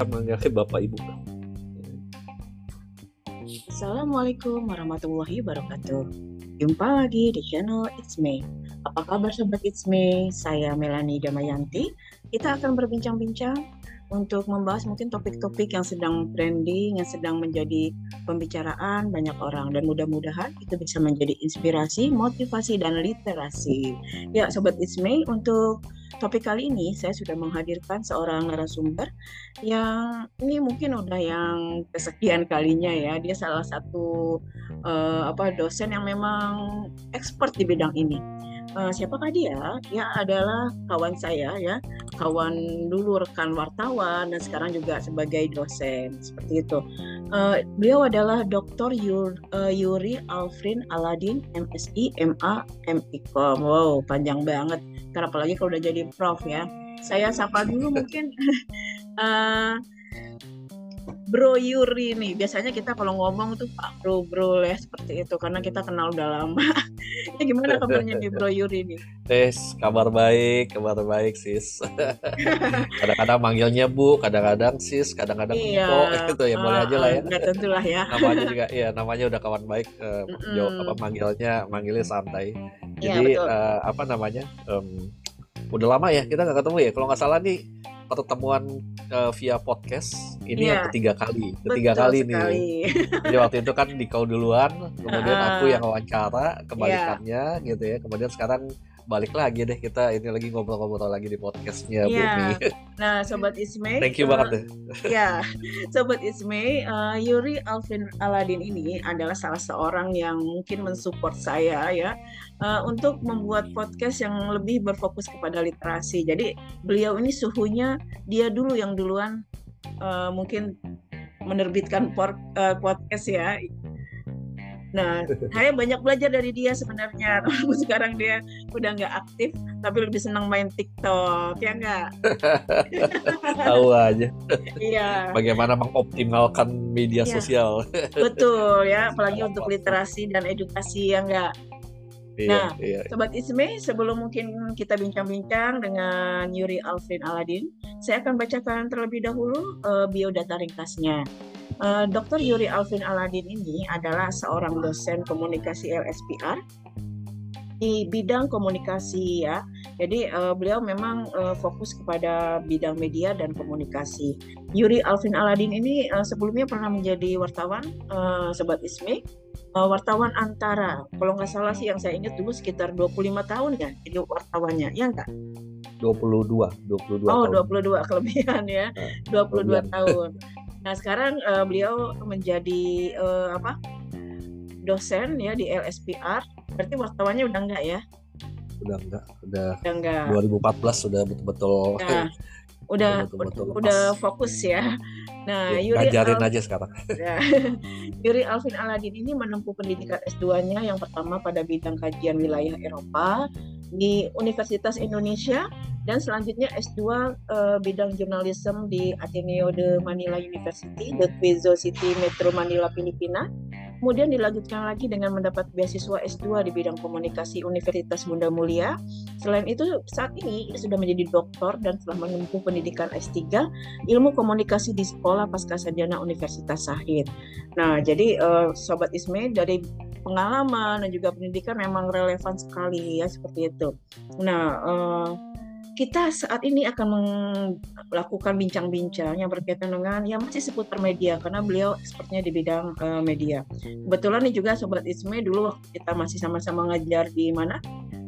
akan manggilnya Bapak Ibu. Assalamualaikum warahmatullahi wabarakatuh. Jumpa lagi di channel It's Me. Apa kabar sobat It's Me? Saya Melani Damayanti. Kita akan berbincang-bincang untuk membahas mungkin topik-topik yang sedang trending, yang sedang menjadi pembicaraan banyak orang dan mudah-mudahan itu bisa menjadi inspirasi, motivasi dan literasi. Ya, sobat Me, untuk topik kali ini saya sudah menghadirkan seorang narasumber yang ini mungkin udah yang kesekian kalinya ya. Dia salah satu uh, apa dosen yang memang expert di bidang ini. Uh, siapakah dia? Dia adalah kawan saya ya, kawan dulu rekan wartawan dan sekarang juga sebagai dosen seperti itu. Uh, beliau adalah Dr. Uh, Yuri Alfrin Aladin MSI MA MIKOM. Wow, panjang banget. Karena apalagi kalau udah jadi prof ya. Saya sapa dulu mungkin uh, Bro Yuri nih. Biasanya kita kalau ngomong tuh Pak Bro Bro ya seperti itu karena kita kenal udah lama. ya gimana kabarnya nih Bro Yuri nih? Tes, kabar baik, kabar baik sis. kadang-kadang manggilnya Bu, kadang-kadang sis, kadang-kadang iya, Mpo gitu ya boleh aja lah ya. Enggak tentulah ya. namanya juga iya, namanya udah kawan baik uh, mm -mm. jauh apa manggilnya manggilnya santai. Iya, Jadi uh, apa namanya? Um, udah lama ya kita nggak ketemu ya. Kalau nggak salah nih pertemuan uh, via podcast ini yeah. yang ketiga kali ketiga Betul kali sekali. nih jadi waktu itu kan di kau duluan kemudian uh, aku yang wawancara kebalikannya yeah. gitu ya kemudian sekarang balik lagi deh kita ini lagi ngobrol-ngobrol lagi di podcastnya yeah. Bumi. Nah, sobat Isme. Thank you uh, banget deh. Ya, sobat Isme, uh, Yuri Alvin Aladin ini adalah salah seorang yang mungkin mensupport saya ya uh, untuk membuat podcast yang lebih berfokus kepada literasi. Jadi beliau ini suhunya dia dulu yang duluan uh, mungkin menerbitkan uh, podcast ya Nah, saya banyak belajar dari dia sebenarnya. Walaupun sekarang dia udah nggak aktif, tapi lebih senang main TikTok, ya nggak? Tahu aja. Iya. Bagaimana mengoptimalkan media iya. sosial. Betul ya, apalagi untuk literasi dan edukasi, ya nggak? Iya, nah, iya. Sobat Isme, sebelum mungkin kita bincang-bincang dengan Yuri Alvin Aladin, saya akan bacakan terlebih dahulu uh, biodata ringkasnya. Uh, eh, Dr. Yuri Alvin Aladin ini adalah seorang dosen komunikasi LSPR di bidang komunikasi ya. Jadi uh, beliau memang uh, fokus kepada bidang media dan komunikasi. Yuri Alvin Aladin ini uh, sebelumnya pernah menjadi wartawan uh, Sobat Isme, uh, wartawan antara. Kalau nggak salah sih yang saya ingat dulu sekitar 25 tahun ya jadi wartawannya, ya enggak? 22, 22 Oh, tahun. 22 kelebihan ya. Nah, 22 kelebihan. tahun. Nah sekarang uh, beliau menjadi uh, apa dosen ya di LSPR. Berarti wartawannya udah enggak ya? Udah enggak, udah. Udah enggak. 2014 sudah betul-betul. Nah, udah betul -betul udah fokus ya. Nah, ya, Yuri Al aja sekarang. Ya. Yuri Alvin Aladin ini menempuh pendidikan S2-nya yang pertama pada bidang kajian wilayah Eropa di Universitas Indonesia dan selanjutnya S2 uh, eh, bidang jurnalisme di Ateneo de Manila University, The Quezon City, Metro Manila, Filipina. Kemudian dilanjutkan lagi dengan mendapat beasiswa S2 di bidang komunikasi Universitas Bunda Mulia. Selain itu, saat ini sudah menjadi doktor dan telah menempuh pendidikan S3 ilmu komunikasi di Sekolah Pasca Sarjana Universitas Sahid. Nah, jadi uh, Sobat Isme dari pengalaman dan juga pendidikan memang relevan sekali ya seperti itu. Nah, uh, kita saat ini akan melakukan bincang-bincang yang berkaitan dengan yang masih seputar media karena beliau expertnya di bidang uh, media. Kebetulan nih juga sobat Isme dulu kita masih sama-sama ngajar di mana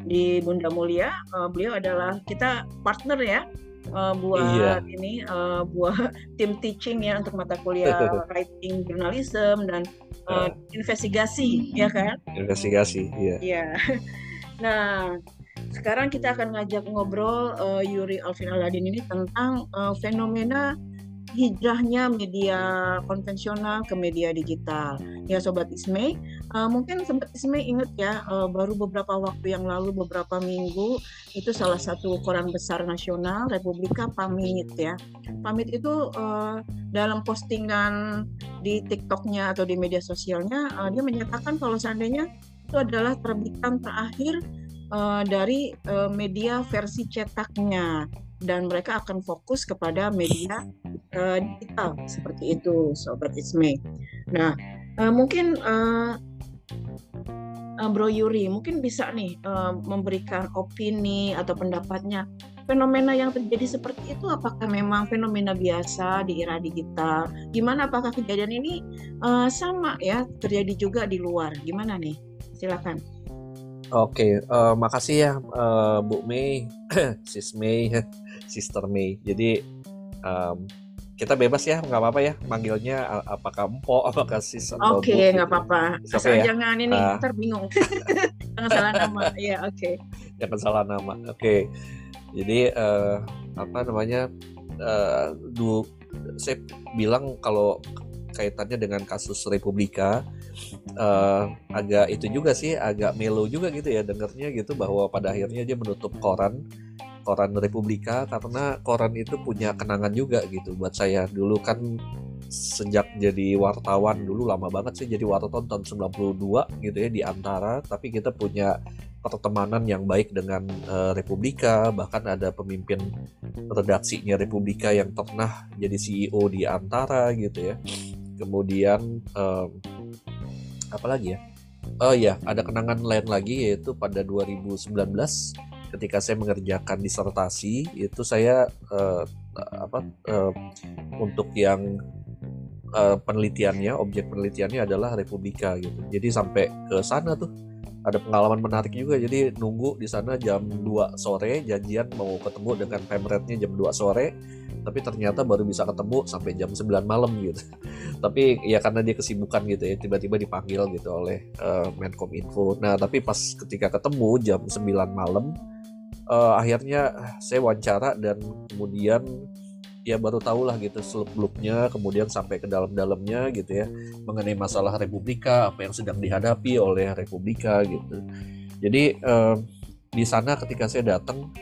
di Bunda Mulia. Uh, beliau adalah kita partner ya uh, buat iya. ini uh, buat tim teaching ya untuk mata kuliah writing journalism dan uh, investigasi ya kan? Investigasi, iya. Iya. Nah, sekarang kita akan ngajak ngobrol uh, Yuri Alvin Aladin ini tentang uh, fenomena hijrahnya media konvensional ke media digital. Ya Sobat Isme, uh, mungkin Sobat Isme ingat ya, uh, baru beberapa waktu yang lalu, beberapa minggu, itu salah satu koran besar nasional, Republika Pamit ya. Pamit itu uh, dalam postingan di TikToknya atau di media sosialnya, uh, dia menyatakan kalau seandainya itu adalah terbitan terakhir uh, dari uh, media versi cetaknya dan mereka akan fokus kepada media uh, digital seperti itu sobat Isme. Nah uh, mungkin uh, Bro Yuri mungkin bisa nih uh, memberikan opini atau pendapatnya fenomena yang terjadi seperti itu apakah memang fenomena biasa di era digital? Gimana apakah kejadian ini uh, sama ya terjadi juga di luar? Gimana nih? Silakan. Oke, uh, makasih ya uh, Bu Mei, Sis Mei, Sister Mei. Jadi um, kita bebas ya, nggak apa-apa ya manggilnya apakah Empo, apakah Sis atau Oke, okay, nggak gitu. apa-apa. Okay, ya? jangan ini uh, terbingung. jangan salah nama. Ya, oke. Okay. Jangan salah nama. Oke. Okay. Jadi uh, apa namanya? Uh, du, saya bilang kalau kaitannya dengan kasus Republika uh, agak itu juga sih agak melo juga gitu ya dengernya gitu bahwa pada akhirnya dia menutup koran koran Republika karena koran itu punya kenangan juga gitu. Buat saya dulu kan sejak jadi wartawan dulu lama banget sih jadi wartawan tahun 92 gitu ya di antara tapi kita punya pertemanan yang baik dengan uh, Republika bahkan ada pemimpin redaksinya Republika yang pernah jadi CEO di antara gitu ya. Kemudian um, apa lagi ya? Oh ya ada kenangan lain lagi yaitu pada 2019 ketika saya mengerjakan disertasi itu saya uh, apa uh, untuk yang uh, penelitiannya objek penelitiannya adalah Republika gitu. Jadi sampai ke sana tuh ada pengalaman menarik juga. Jadi nunggu di sana jam 2 sore janjian mau ketemu dengan pemretnya jam 2 sore tapi ternyata baru bisa ketemu sampai jam 9 malam gitu. Tapi ya karena dia kesibukan gitu ya tiba-tiba dipanggil gitu oleh uh, Menkom Info. Nah tapi pas ketika ketemu jam 9 malam uh, akhirnya saya wawancara dan kemudian ya baru tahu lah gitu seluk beluknya kemudian sampai ke dalam-dalamnya gitu ya mengenai masalah Republika apa yang sedang dihadapi oleh Republika gitu. Jadi uh, di sana ketika saya datang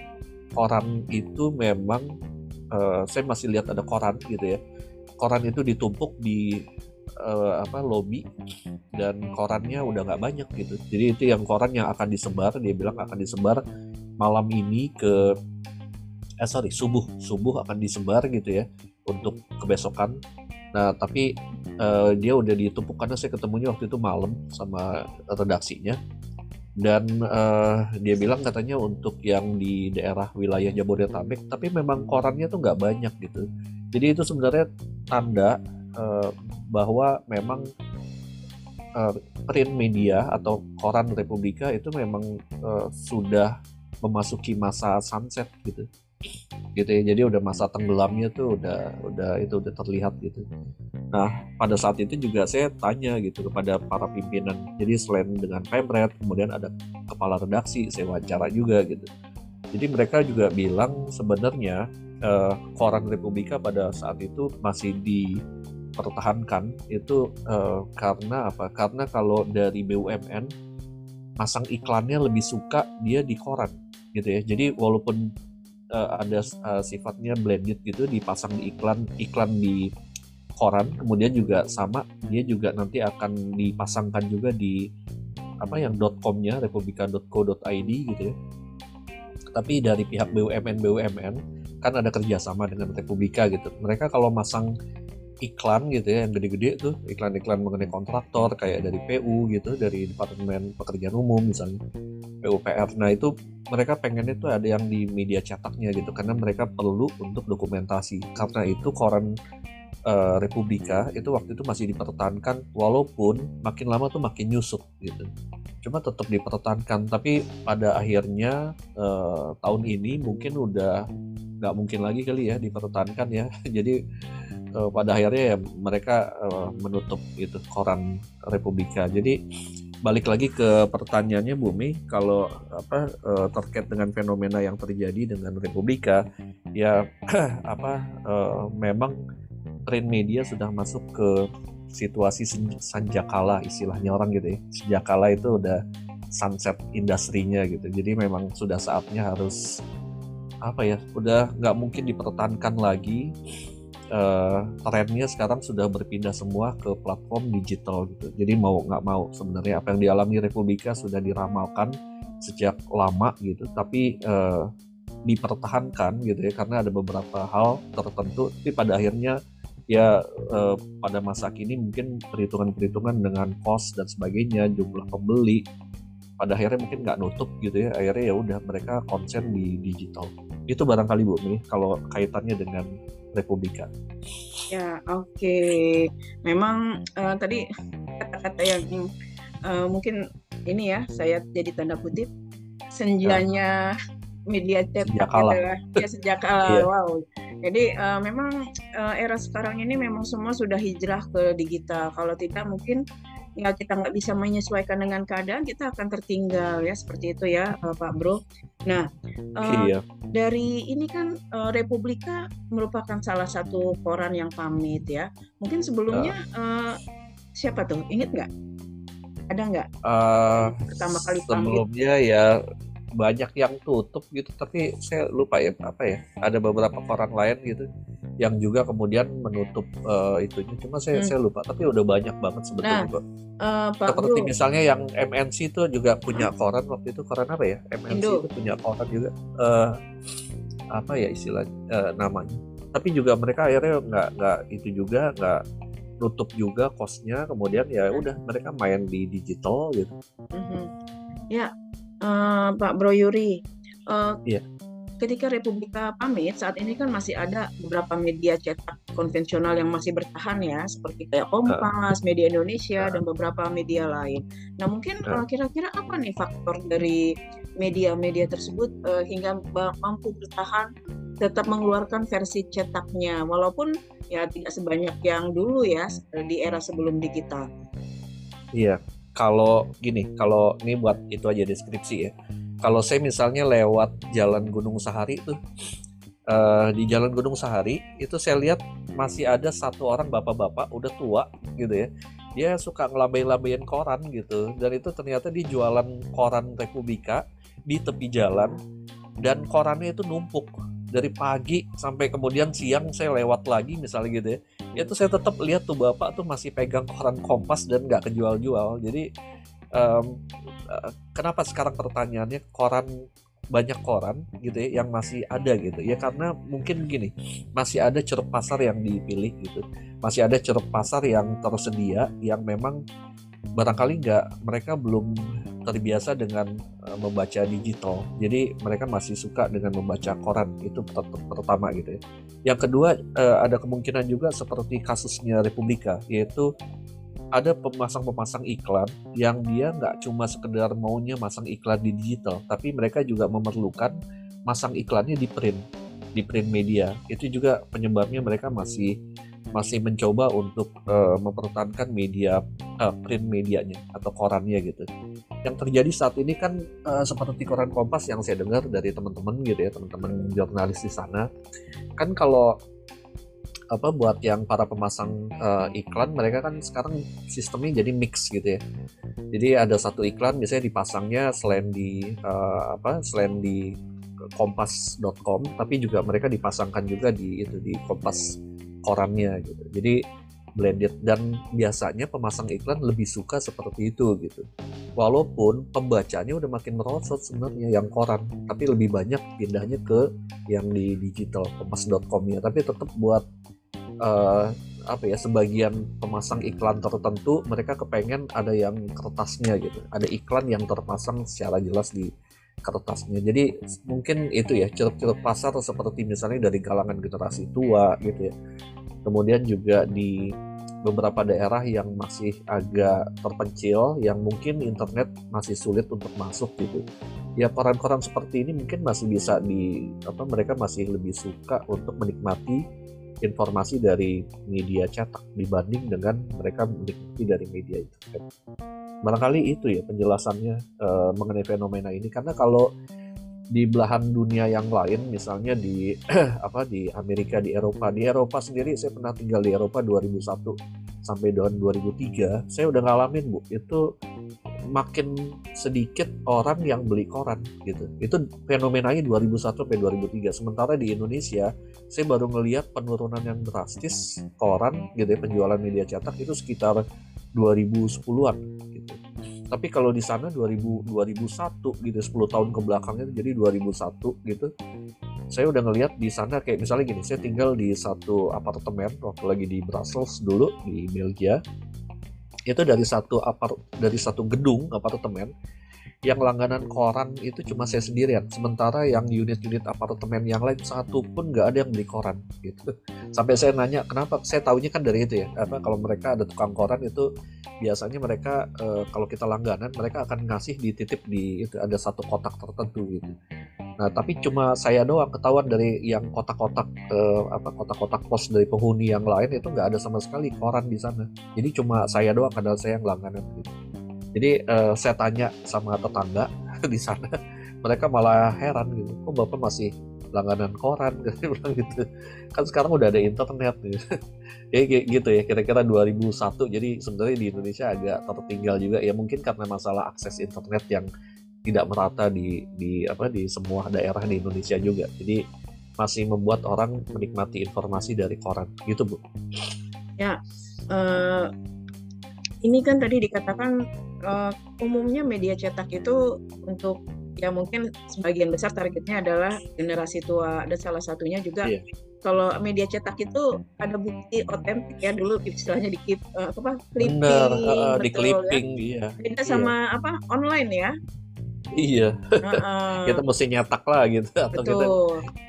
koran itu memang uh, saya masih lihat ada koran gitu ya. Koran itu ditumpuk di uh, apa lobby dan korannya udah nggak banyak gitu. Jadi itu yang koran yang akan disebar dia bilang akan disebar malam ini ke eh sorry subuh. Subuh akan disebar gitu ya untuk kebesokan. Nah tapi uh, dia udah ditumpuk karena saya ketemunya waktu itu malam sama redaksinya. Dan uh, dia bilang katanya untuk yang di daerah wilayah Jabodetabek tapi memang korannya tuh nggak banyak gitu. Jadi itu sebenarnya tanda uh, bahwa memang uh, print media atau koran Republika itu memang uh, sudah memasuki masa sunset gitu gitu ya. Jadi udah masa tenggelamnya tuh udah udah itu udah terlihat gitu. Nah pada saat itu juga saya tanya gitu kepada para pimpinan. Jadi selain dengan pemret kemudian ada kepala redaksi saya wawancara juga gitu. Jadi mereka juga bilang sebenarnya eh, koran Republika pada saat itu masih dipertahankan itu eh, karena apa? Karena kalau dari BUMN masang iklannya lebih suka dia di koran gitu ya. Jadi walaupun uh, ada uh, sifatnya blended gitu dipasang di iklan iklan di koran kemudian juga sama dia juga nanti akan dipasangkan juga di apa yang .com-nya republika.co.id gitu ya. Tapi dari pihak BUMN BUMN kan ada kerjasama dengan Republika gitu. Mereka kalau masang iklan gitu ya yang gede-gede tuh. Iklan-iklan mengenai kontraktor kayak dari PU gitu dari Departemen Pekerjaan Umum misalnya PUPR nah itu mereka pengennya tuh ada yang di media cetaknya gitu karena mereka perlu untuk dokumentasi. Karena itu koran uh, Republika itu waktu itu masih dipertahankan walaupun makin lama tuh makin nyusut gitu. Cuma tetap dipertahankan tapi pada akhirnya uh, tahun ini mungkin udah nggak mungkin lagi kali ya dipertahankan ya. Jadi uh, pada akhirnya ya mereka uh, menutup itu koran Republika. Jadi balik lagi ke pertanyaannya Bumi, kalau apa uh, terkait dengan fenomena yang terjadi dengan Republika, ya apa uh, memang print media sudah masuk ke situasi sanjakala istilahnya orang gitu ya. Sanjakala itu udah sunset industrinya gitu. Jadi memang sudah saatnya harus apa ya, udah nggak mungkin dipertahankan lagi uh, trennya sekarang sudah berpindah semua ke platform digital gitu. Jadi mau nggak mau sebenarnya apa yang dialami Republika sudah diramalkan sejak lama gitu. Tapi uh, dipertahankan gitu ya karena ada beberapa hal tertentu tapi pada akhirnya ya eh, pada masa kini mungkin perhitungan-perhitungan dengan cost dan sebagainya jumlah pembeli pada akhirnya mungkin nggak nutup gitu ya akhirnya ya udah mereka konsen di digital itu barangkali bu nih kalau kaitannya dengan Republika. Ya oke. Okay. memang uh, tadi kata-kata yang uh, mungkin ini ya saya jadi tanda kutip senjanya media cetak gitu ya, ya sejak uh, wow. Jadi uh, memang uh, era sekarang ini memang semua sudah hijrah ke digital. Kalau tidak mungkin ya kita nggak bisa menyesuaikan dengan keadaan, kita akan tertinggal ya seperti itu ya uh, Pak Bro. Nah uh, iya. dari ini kan uh, Republika merupakan salah satu koran yang pamit ya. Mungkin sebelumnya uh, siapa tuh? Ingat nggak? Ada nggak? Uh, Pertama kali pamit. Sebelumnya ya banyak yang tutup gitu tapi saya lupa ya apa ya ada beberapa koran lain gitu yang juga kemudian menutup uh, itunya cuma saya hmm. saya lupa tapi udah banyak banget sebetulnya nah, uh, Pak seperti Bro. misalnya yang MNC itu juga punya hmm. koran waktu itu koran apa ya MNC Indo. itu punya koran juga uh, apa ya istilah uh, namanya tapi juga mereka akhirnya nggak nggak itu juga nggak nutup juga kosnya kemudian ya udah mereka main di digital gitu. Mm -hmm. Ya uh, Pak Bro Yuri. Uh, yeah. Ketika Republika pamit, saat ini kan masih ada beberapa media cetak konvensional yang masih bertahan ya, seperti kayak Kompas, Media Indonesia, dan beberapa media lain. Nah mungkin kira kira-kira apa nih faktor dari media-media tersebut uh, hingga mampu bertahan tetap mengeluarkan versi cetaknya, walaupun ya tidak sebanyak yang dulu ya di era sebelum digital. Iya, kalau gini, kalau ini buat itu aja deskripsi ya. Kalau saya misalnya lewat Jalan Gunung Sahari tuh uh, di Jalan Gunung Sahari itu saya lihat masih ada satu orang bapak-bapak udah tua gitu ya. Dia suka ngelambai-lambain koran gitu. Dan itu ternyata di jualan koran Republika di tepi jalan. Dan korannya itu numpuk dari pagi sampai kemudian siang saya lewat lagi misalnya gitu ya. Tuh saya tetap lihat tuh bapak tuh masih pegang koran kompas dan nggak kejual-jual. Jadi um, kenapa sekarang pertanyaannya koran banyak koran gitu ya yang masih ada gitu ya? Karena mungkin gini masih ada ceruk pasar yang dipilih gitu. Masih ada ceruk pasar yang tersedia yang memang barangkali nggak mereka belum terbiasa dengan uh, membaca digital. Jadi mereka masih suka dengan membaca koran itu pertama gitu ya. Yang kedua uh, ada kemungkinan juga seperti kasusnya Republika yaitu ada pemasang-pemasang iklan yang dia nggak cuma sekedar maunya masang iklan di digital tapi mereka juga memerlukan masang iklannya di print di print media itu juga penyebabnya mereka masih masih mencoba untuk uh, mempertahankan media uh, print medianya atau korannya gitu. Yang terjadi saat ini kan uh, seperti koran Kompas yang saya dengar dari teman-teman gitu ya, teman-teman jurnalis di sana. Kan kalau apa buat yang para pemasang uh, iklan mereka kan sekarang sistemnya jadi mix gitu ya. Jadi ada satu iklan misalnya dipasangnya selain di uh, apa selain di kompas.com tapi juga mereka dipasangkan juga di itu di kompas korannya gitu. Jadi blended dan biasanya pemasang iklan lebih suka seperti itu gitu. Walaupun pembacanya udah makin merosot sebenarnya yang koran, tapi lebih banyak pindahnya ke yang di digital kompas.com ya. Tapi tetap buat uh, apa ya sebagian pemasang iklan tertentu mereka kepengen ada yang kertasnya gitu. Ada iklan yang terpasang secara jelas di kertasnya. Jadi mungkin itu ya ceruk-ceruk pasar seperti misalnya dari kalangan generasi tua gitu ya kemudian juga di beberapa daerah yang masih agak terpencil yang mungkin internet masih sulit untuk masuk gitu ya koran-koran seperti ini mungkin masih bisa di apa mereka masih lebih suka untuk menikmati informasi dari media cetak dibanding dengan mereka menikmati dari media internet. Barangkali itu ya penjelasannya uh, mengenai fenomena ini. Karena kalau di belahan dunia yang lain misalnya di apa di Amerika di Eropa. Di Eropa sendiri saya pernah tinggal di Eropa 2001 sampai tahun 2003 saya udah ngalamin bu. Itu makin sedikit orang yang beli koran gitu. Itu fenomenanya 2001 sampai 2003 sementara di Indonesia saya baru ngelihat penurunan yang drastis koran gitu ya penjualan media cetak itu sekitar 2010-an gitu. Tapi kalau di sana 2000 2001 gitu 10 tahun ke belakangnya jadi 2001 gitu. Saya udah ngelihat di sana kayak misalnya gini saya tinggal di satu apartemen waktu lagi di Brussels dulu di Belgia itu dari satu apart dari satu gedung apartemen yang langganan koran itu cuma saya sendirian. Sementara yang unit-unit apartemen yang lain satu pun nggak ada yang beli koran gitu. Sampai saya nanya kenapa? Saya tahunya kan dari itu ya apa kalau mereka ada tukang koran itu biasanya mereka e, kalau kita langganan mereka akan ngasih dititip di itu ada satu kotak tertentu gitu. Nah tapi cuma saya doang ketahuan dari yang kotak-kotak e, apa kotak-kotak pos dari penghuni yang lain itu nggak ada sama sekali koran di sana. Jadi cuma saya doang kadang saya yang langganan gitu jadi uh, saya tanya sama tetangga di sana mereka malah heran gitu kok bapak masih langganan koran? Gitu gitu. Kan sekarang udah ada internet gitu ya gitu ya kira-kira 2001 jadi sebenarnya di Indonesia agak tertinggal juga. Ya mungkin karena masalah akses internet yang tidak merata di di apa di semua daerah di Indonesia juga. Jadi masih membuat orang menikmati informasi dari koran. Gitu bu. Ya uh, ini kan tadi dikatakan uh, umumnya media cetak itu untuk ya mungkin sebagian besar targetnya adalah generasi tua dan salah satunya juga yeah. kalau media cetak itu ada bukti otentik ya dulu istilahnya di keep, uh, apa clipping Benar, uh, di clipping ya. iya beda sama iya. apa online ya Iya. Uh, kita mesti nyetak lah gitu atau betul. kita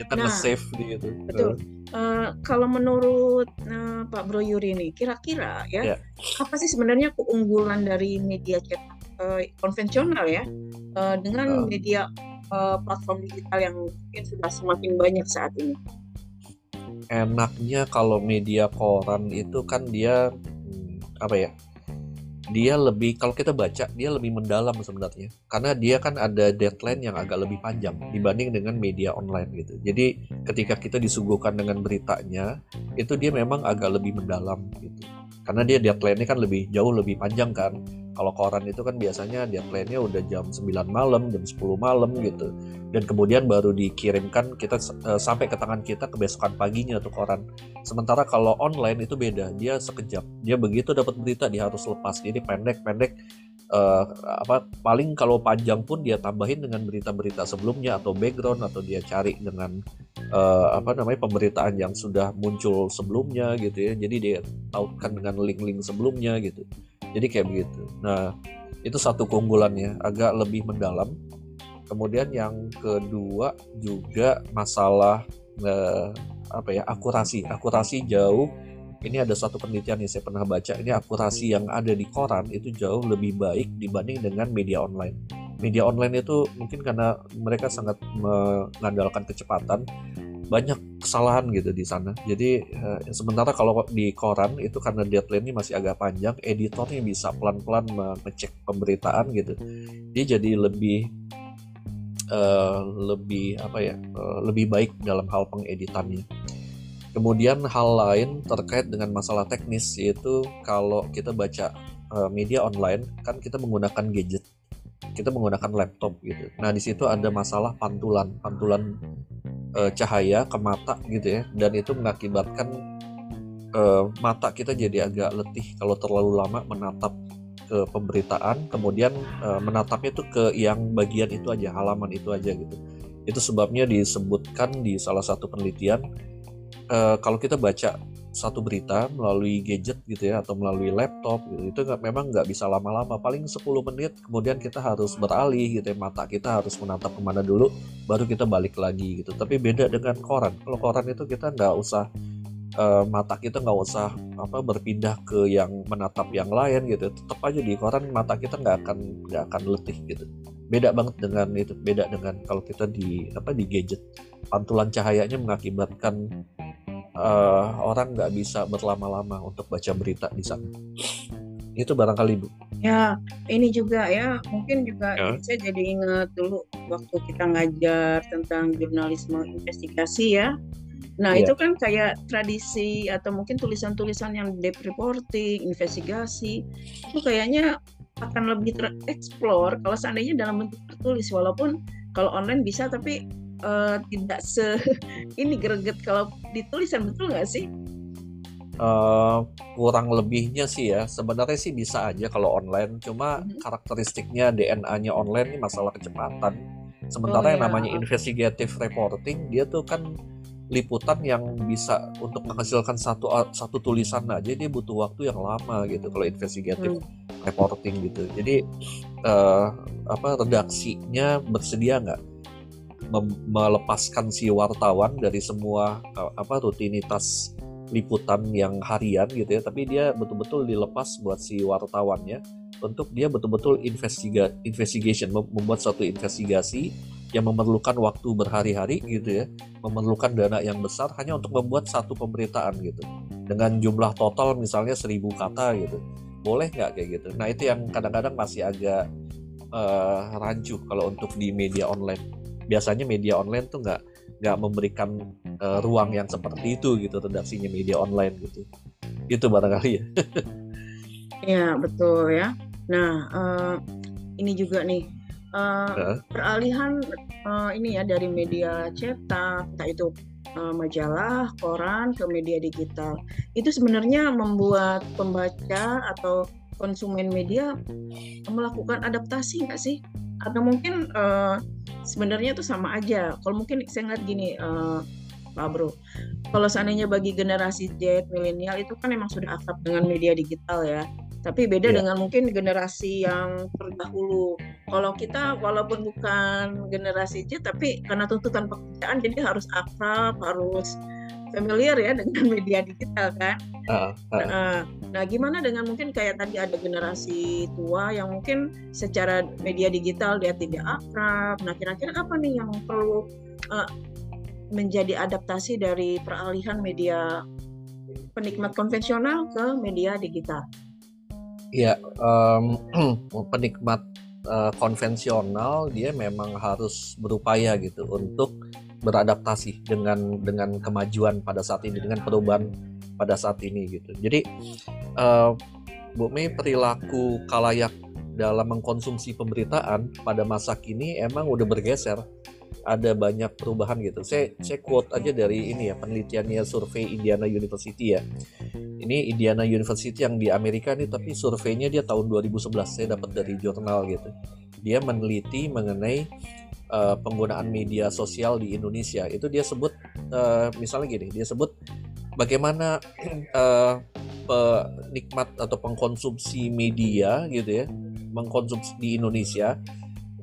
kita nah, nge-save gitu. Betul. Uh, kalau menurut uh, Pak Bro Yuri ini kira-kira ya yeah. apa sih sebenarnya keunggulan dari media cetak uh, konvensional ya uh, dengan uh. media uh, platform digital yang mungkin sudah semakin banyak saat ini? Enaknya kalau media koran itu kan dia hmm, apa ya? Dia lebih kalau kita baca dia lebih mendalam sebenarnya. Karena dia kan ada deadline yang agak lebih panjang dibanding dengan media online gitu. Jadi ketika kita disuguhkan dengan beritanya itu dia memang agak lebih mendalam gitu. Karena dia deadline-nya kan lebih jauh lebih panjang kan kalau koran itu kan biasanya deadline-nya udah jam 9 malam jam 10 malam gitu. Dan kemudian baru dikirimkan kita uh, sampai ke tangan kita kebesokan paginya tuh koran. Sementara kalau online itu beda dia sekejap. Dia begitu dapat berita dia harus lepas. Jadi pendek-pendek uh, apa paling kalau panjang pun dia tambahin dengan berita-berita sebelumnya atau background atau dia cari dengan uh, apa namanya pemberitaan yang sudah muncul sebelumnya gitu ya. Jadi dia tautkan dengan link-link sebelumnya gitu jadi kayak begitu. Nah itu satu keunggulannya agak lebih mendalam. Kemudian yang kedua juga masalah uh, apa ya akurasi. Akurasi jauh. Ini ada satu penelitian yang saya pernah baca. Ini akurasi yang ada di koran itu jauh lebih baik dibanding dengan media online media online itu mungkin karena mereka sangat mengandalkan kecepatan banyak kesalahan gitu di sana. Jadi eh, sementara kalau di koran itu karena deadline ini masih agak panjang editornya bisa pelan-pelan mengecek pemberitaan gitu. Dia jadi lebih uh, lebih apa ya uh, lebih baik dalam hal pengeditannya. Kemudian hal lain terkait dengan masalah teknis yaitu kalau kita baca uh, media online kan kita menggunakan gadget, kita menggunakan laptop gitu. Nah di situ ada masalah pantulan, pantulan uh, cahaya ke mata gitu ya, dan itu mengakibatkan uh, mata kita jadi agak letih kalau terlalu lama menatap ke pemberitaan, kemudian uh, menatapnya itu ke yang bagian itu aja, halaman itu aja gitu. Itu sebabnya disebutkan di salah satu penelitian uh, kalau kita baca satu berita melalui gadget gitu ya atau melalui laptop gitu. Itu gak, memang nggak bisa lama-lama. Paling 10 menit kemudian kita harus beralih gitu ya. Mata kita harus menatap ke mana dulu baru kita balik lagi gitu. Tapi beda dengan koran. Kalau koran itu kita nggak usah uh, mata kita nggak usah apa berpindah ke yang menatap yang lain gitu. Tetap aja di koran mata kita nggak akan nggak akan letih gitu. Beda banget dengan itu. Beda dengan kalau kita di apa di gadget. Pantulan cahayanya mengakibatkan uh, orang nggak bisa berlama-lama untuk baca berita di sana. Itu barangkali Bu. Ya, ini juga ya, mungkin juga ya. saya jadi ingat dulu waktu kita ngajar tentang jurnalisme investigasi ya. Nah, ya. itu kan kayak tradisi atau mungkin tulisan-tulisan yang deep reporting, investigasi, itu kayaknya akan lebih tereksplor kalau seandainya dalam bentuk tertulis walaupun kalau online bisa tapi uh, tidak se ini greget kalau ditulisan betul nggak sih? Uh, kurang lebihnya sih ya sebenarnya sih bisa aja kalau online cuma mm-hmm. karakteristiknya DNA-nya online ini masalah kecepatan sementara oh, yang ya. namanya investigative reporting dia tuh kan liputan yang bisa untuk menghasilkan satu satu tulisan aja dia butuh waktu yang lama gitu kalau investigative hmm. reporting gitu jadi uh, apa redaksinya bersedia nggak melepaskan si wartawan dari semua apa rutinitas liputan yang harian gitu ya tapi dia betul-betul dilepas buat si wartawannya untuk dia betul-betul investiga investigation membuat satu investigasi yang memerlukan waktu berhari-hari gitu ya, memerlukan dana yang besar hanya untuk membuat satu pemberitaan gitu. Dengan jumlah total misalnya seribu kata gitu. Boleh nggak kayak gitu? Nah itu yang kadang-kadang masih agak uh, rancu kalau untuk di media online. Biasanya media online tuh nggak nggak memberikan uh, ruang yang seperti itu gitu redaksinya media online gitu. Itu barangkali ya. ya betul ya. Nah uh, ini juga nih uh, peralihan uh, ini ya dari media cetak, entah itu uh, majalah, koran ke media digital. Itu sebenarnya membuat pembaca atau konsumen media melakukan adaptasi nggak sih? Atau mungkin uh, sebenarnya itu sama aja. Kalau mungkin saya ngeliat gini, uh, Pak Bro, kalau seandainya bagi generasi Z, milenial itu kan memang sudah akrab dengan media digital ya. Tapi beda yeah. dengan mungkin generasi yang terdahulu. Kalau kita walaupun bukan generasi Z tapi karena tuntutan pekerjaan jadi harus akrab, harus familiar ya dengan media digital kan. Uh, uh. Nah, nah, gimana dengan mungkin kayak tadi ada generasi tua yang mungkin secara media digital dia tidak akrab. Nah, kira-kira apa nih yang perlu uh, menjadi adaptasi dari peralihan media penikmat konvensional ke media digital? ya um, penikmat uh, konvensional dia memang harus berupaya gitu untuk beradaptasi dengan dengan kemajuan pada saat ini dengan perubahan pada saat ini gitu jadi uh, Bu Mei perilaku kalayak dalam mengkonsumsi pemberitaan pada masa kini emang udah bergeser ada banyak perubahan gitu. Saya saya quote aja dari ini ya penelitiannya survei Indiana University ya. Ini Indiana University yang di Amerika nih tapi surveinya dia tahun 2011 saya dapat dari jurnal gitu. Dia meneliti mengenai uh, penggunaan media sosial di Indonesia. Itu dia sebut uh, misalnya gini, dia sebut bagaimana uh, penikmat atau pengkonsumsi media gitu ya mengkonsumsi di Indonesia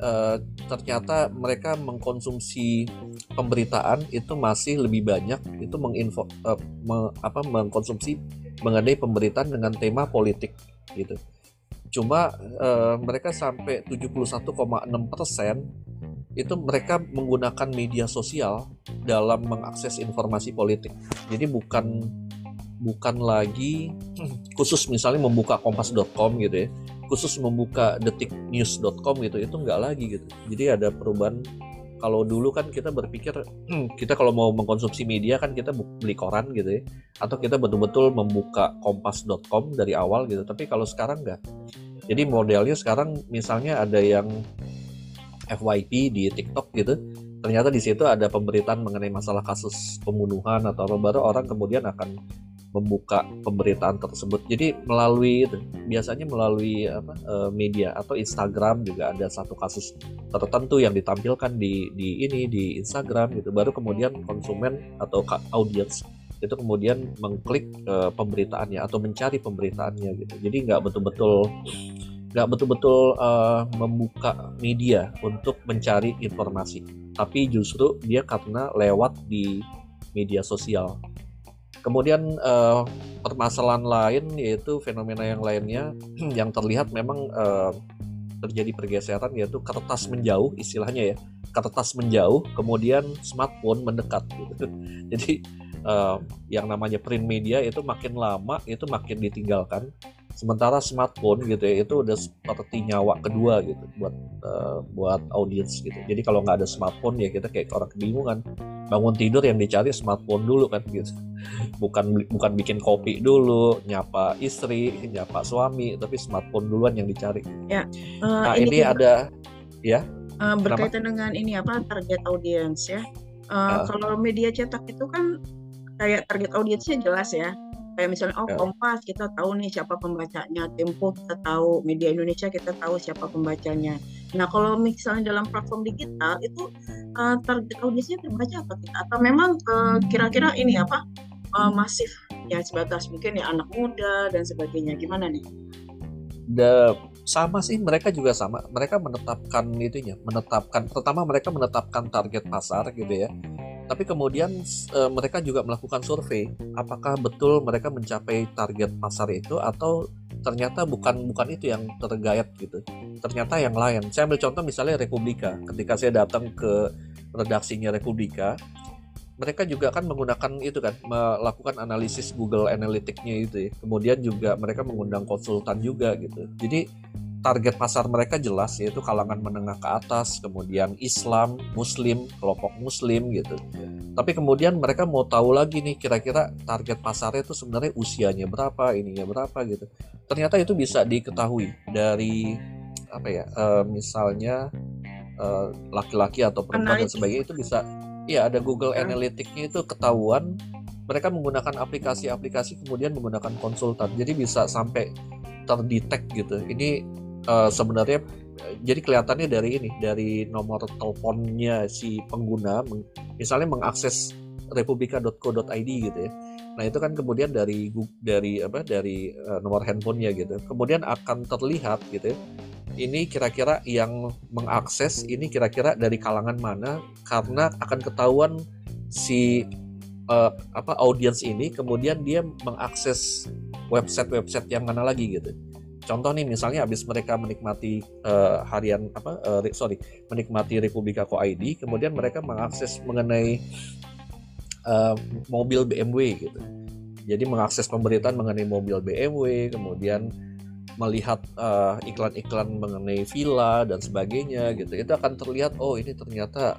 uh, ternyata mereka mengkonsumsi pemberitaan itu masih lebih banyak itu menginfo uh, me, apa mengkonsumsi mengenai pemberitaan dengan tema politik gitu. Cuma uh, mereka sampai 71,6 persen itu mereka menggunakan media sosial dalam mengakses informasi politik. Jadi bukan bukan lagi khusus misalnya membuka kompas.com gitu ya khusus membuka detiknews.com gitu itu nggak lagi gitu. Jadi ada perubahan kalau dulu kan kita berpikir kita kalau mau mengkonsumsi media kan kita beli koran gitu ya atau kita betul-betul membuka kompas.com dari awal gitu tapi kalau sekarang nggak. Jadi modelnya sekarang misalnya ada yang FYP di TikTok gitu ternyata di situ ada pemberitaan mengenai masalah kasus pembunuhan atau apa baru orang kemudian akan membuka pemberitaan tersebut. Jadi melalui biasanya melalui apa uh, media atau Instagram juga ada satu kasus tertentu yang ditampilkan di di ini di Instagram gitu. Baru kemudian konsumen atau audiens itu kemudian mengklik uh, pemberitaannya atau mencari pemberitaannya gitu. Jadi nggak betul-betul nggak betul-betul uh, membuka media untuk mencari informasi, tapi justru dia karena lewat di media sosial. Kemudian uh, permasalahan lain yaitu fenomena yang lainnya yang terlihat memang uh, terjadi pergeseran yaitu kertas menjauh istilahnya ya. Kertas menjauh kemudian smartphone mendekat gitu. Jadi uh, yang namanya print media itu makin lama itu makin ditinggalkan sementara smartphone gitu ya itu udah seperti nyawa kedua gitu buat uh, buat audiens gitu. Jadi kalau nggak ada smartphone ya kita kayak orang kebingungan. Bangun tidur yang dicari smartphone dulu kan gitu. Bukan bukan bikin kopi dulu nyapa istri nyapa suami tapi smartphone duluan yang dicari. Ya uh, nah ini, ini ada ya? Uh, berkaitan Kenapa? dengan ini apa target audiens ya. Uh, uh, kalau media cetak itu kan kayak target audiensnya jelas ya kayak misalnya oh Ya. Kompas kita tahu nih siapa pembacanya. Tempo kita tahu. Media Indonesia kita tahu siapa pembacanya. Nah kalau misalnya dalam platform digital itu eh, target audiensnya terbaca apa kita? Atau memang eh, kira-kira ini apa eh, masif? Ya sebatas mungkin ya anak muda dan sebagainya. Gimana nih? Da- sama sih mereka juga sama. Mereka menetapkan itunya menetapkan pertama mereka menetapkan target pasar gitu ya tapi kemudian eh, mereka juga melakukan survei apakah betul mereka mencapai target pasar itu atau ternyata bukan bukan itu yang tergayat gitu ternyata yang lain saya ambil contoh misalnya Republika ketika saya datang ke redaksinya Republika mereka juga kan menggunakan itu kan melakukan analisis Google Analytics-nya itu ya. Kemudian juga mereka mengundang konsultan juga gitu. Jadi target pasar mereka jelas yaitu kalangan menengah ke atas, kemudian Islam, Muslim, kelompok Muslim gitu. Tapi kemudian mereka mau tahu lagi nih kira-kira target pasarnya itu sebenarnya usianya berapa, ininya berapa gitu. Ternyata itu bisa diketahui dari apa ya, eh, misalnya eh, laki-laki atau perempuan dan Analitik. sebagainya itu bisa Iya ada Google Hmm. Analytics-nya itu ketahuan mereka menggunakan aplikasi-aplikasi kemudian menggunakan konsultan jadi bisa sampai terdetek gitu ini eh, sebenarnya eh, jadi kelihatannya dari ini dari nomor teleponnya si pengguna misalnya mengakses republika.co.id gitu ya nah itu kan kemudian dari dari apa dari eh, nomor handphonenya gitu kemudian akan terlihat gitu ya ini kira-kira yang mengakses ini kira-kira dari kalangan mana karena akan ketahuan si eh, apa audiens ini kemudian dia mengakses website-website yang mana lagi gitu. Contoh nih misalnya habis mereka menikmati eh, harian apa re- sorry menikmati Republika.co.id kemudian mereka mengakses mengenai eh, mobil BMW gitu. Jadi mengakses pemberitaan mengenai mobil BMW kemudian melihat iklan-iklan mengenai villa dan sebagainya gitu itu akan terlihat oh ini ternyata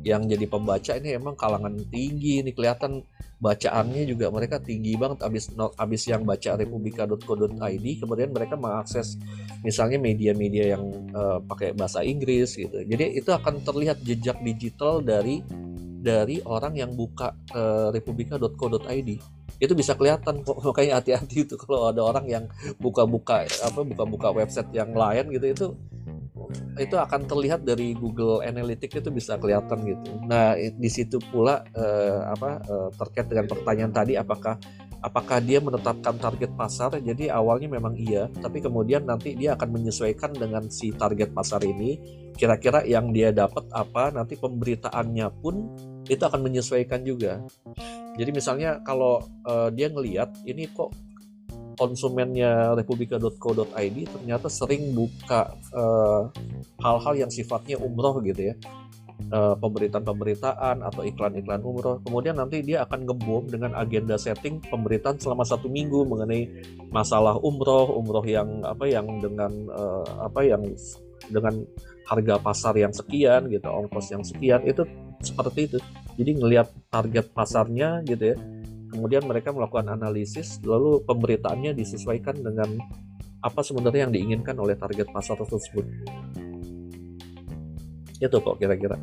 yang jadi pembaca ini emang kalangan tinggi ini kelihatan bacaannya juga mereka tinggi banget. Abis abis yang baca republika.co.id kemudian mereka mengakses misalnya media-media yang eh, pakai bahasa Inggris gitu. Jadi itu akan terlihat jejak digital dari dari orang yang buka eh, republika.co.id itu bisa kelihatan kok makanya hati-hati itu kalau ada orang yang buka-buka apa buka-buka website yang lain gitu itu itu akan terlihat dari Google Analytics itu bisa kelihatan gitu. Nah di situ pula eh, apa eh, terkait dengan pertanyaan tadi apakah apakah dia menetapkan target pasar? Jadi awalnya memang iya, tapi kemudian nanti dia akan menyesuaikan dengan si target pasar ini. Kira-kira yang dia dapat apa? Nanti pemberitaannya pun itu akan menyesuaikan juga. Jadi misalnya kalau eh, dia ngelihat ini kok konsumennya republika.co.id ternyata sering buka eh, hal-hal yang sifatnya umroh gitu ya. Eh, pemberitaan-pemberitaan atau iklan-iklan umroh. Kemudian nanti dia akan ngebom dengan agenda setting pemberitaan selama satu minggu mengenai masalah umroh, umroh yang apa yang dengan eh, apa yang dengan harga pasar yang sekian gitu, ongkos yang sekian itu seperti itu. Jadi ngelihat target pasarnya gitu ya. Kemudian mereka melakukan analisis, lalu pemberitaannya disesuaikan dengan apa sebenarnya yang diinginkan oleh target pasar tersebut. Itu kok kira-kira.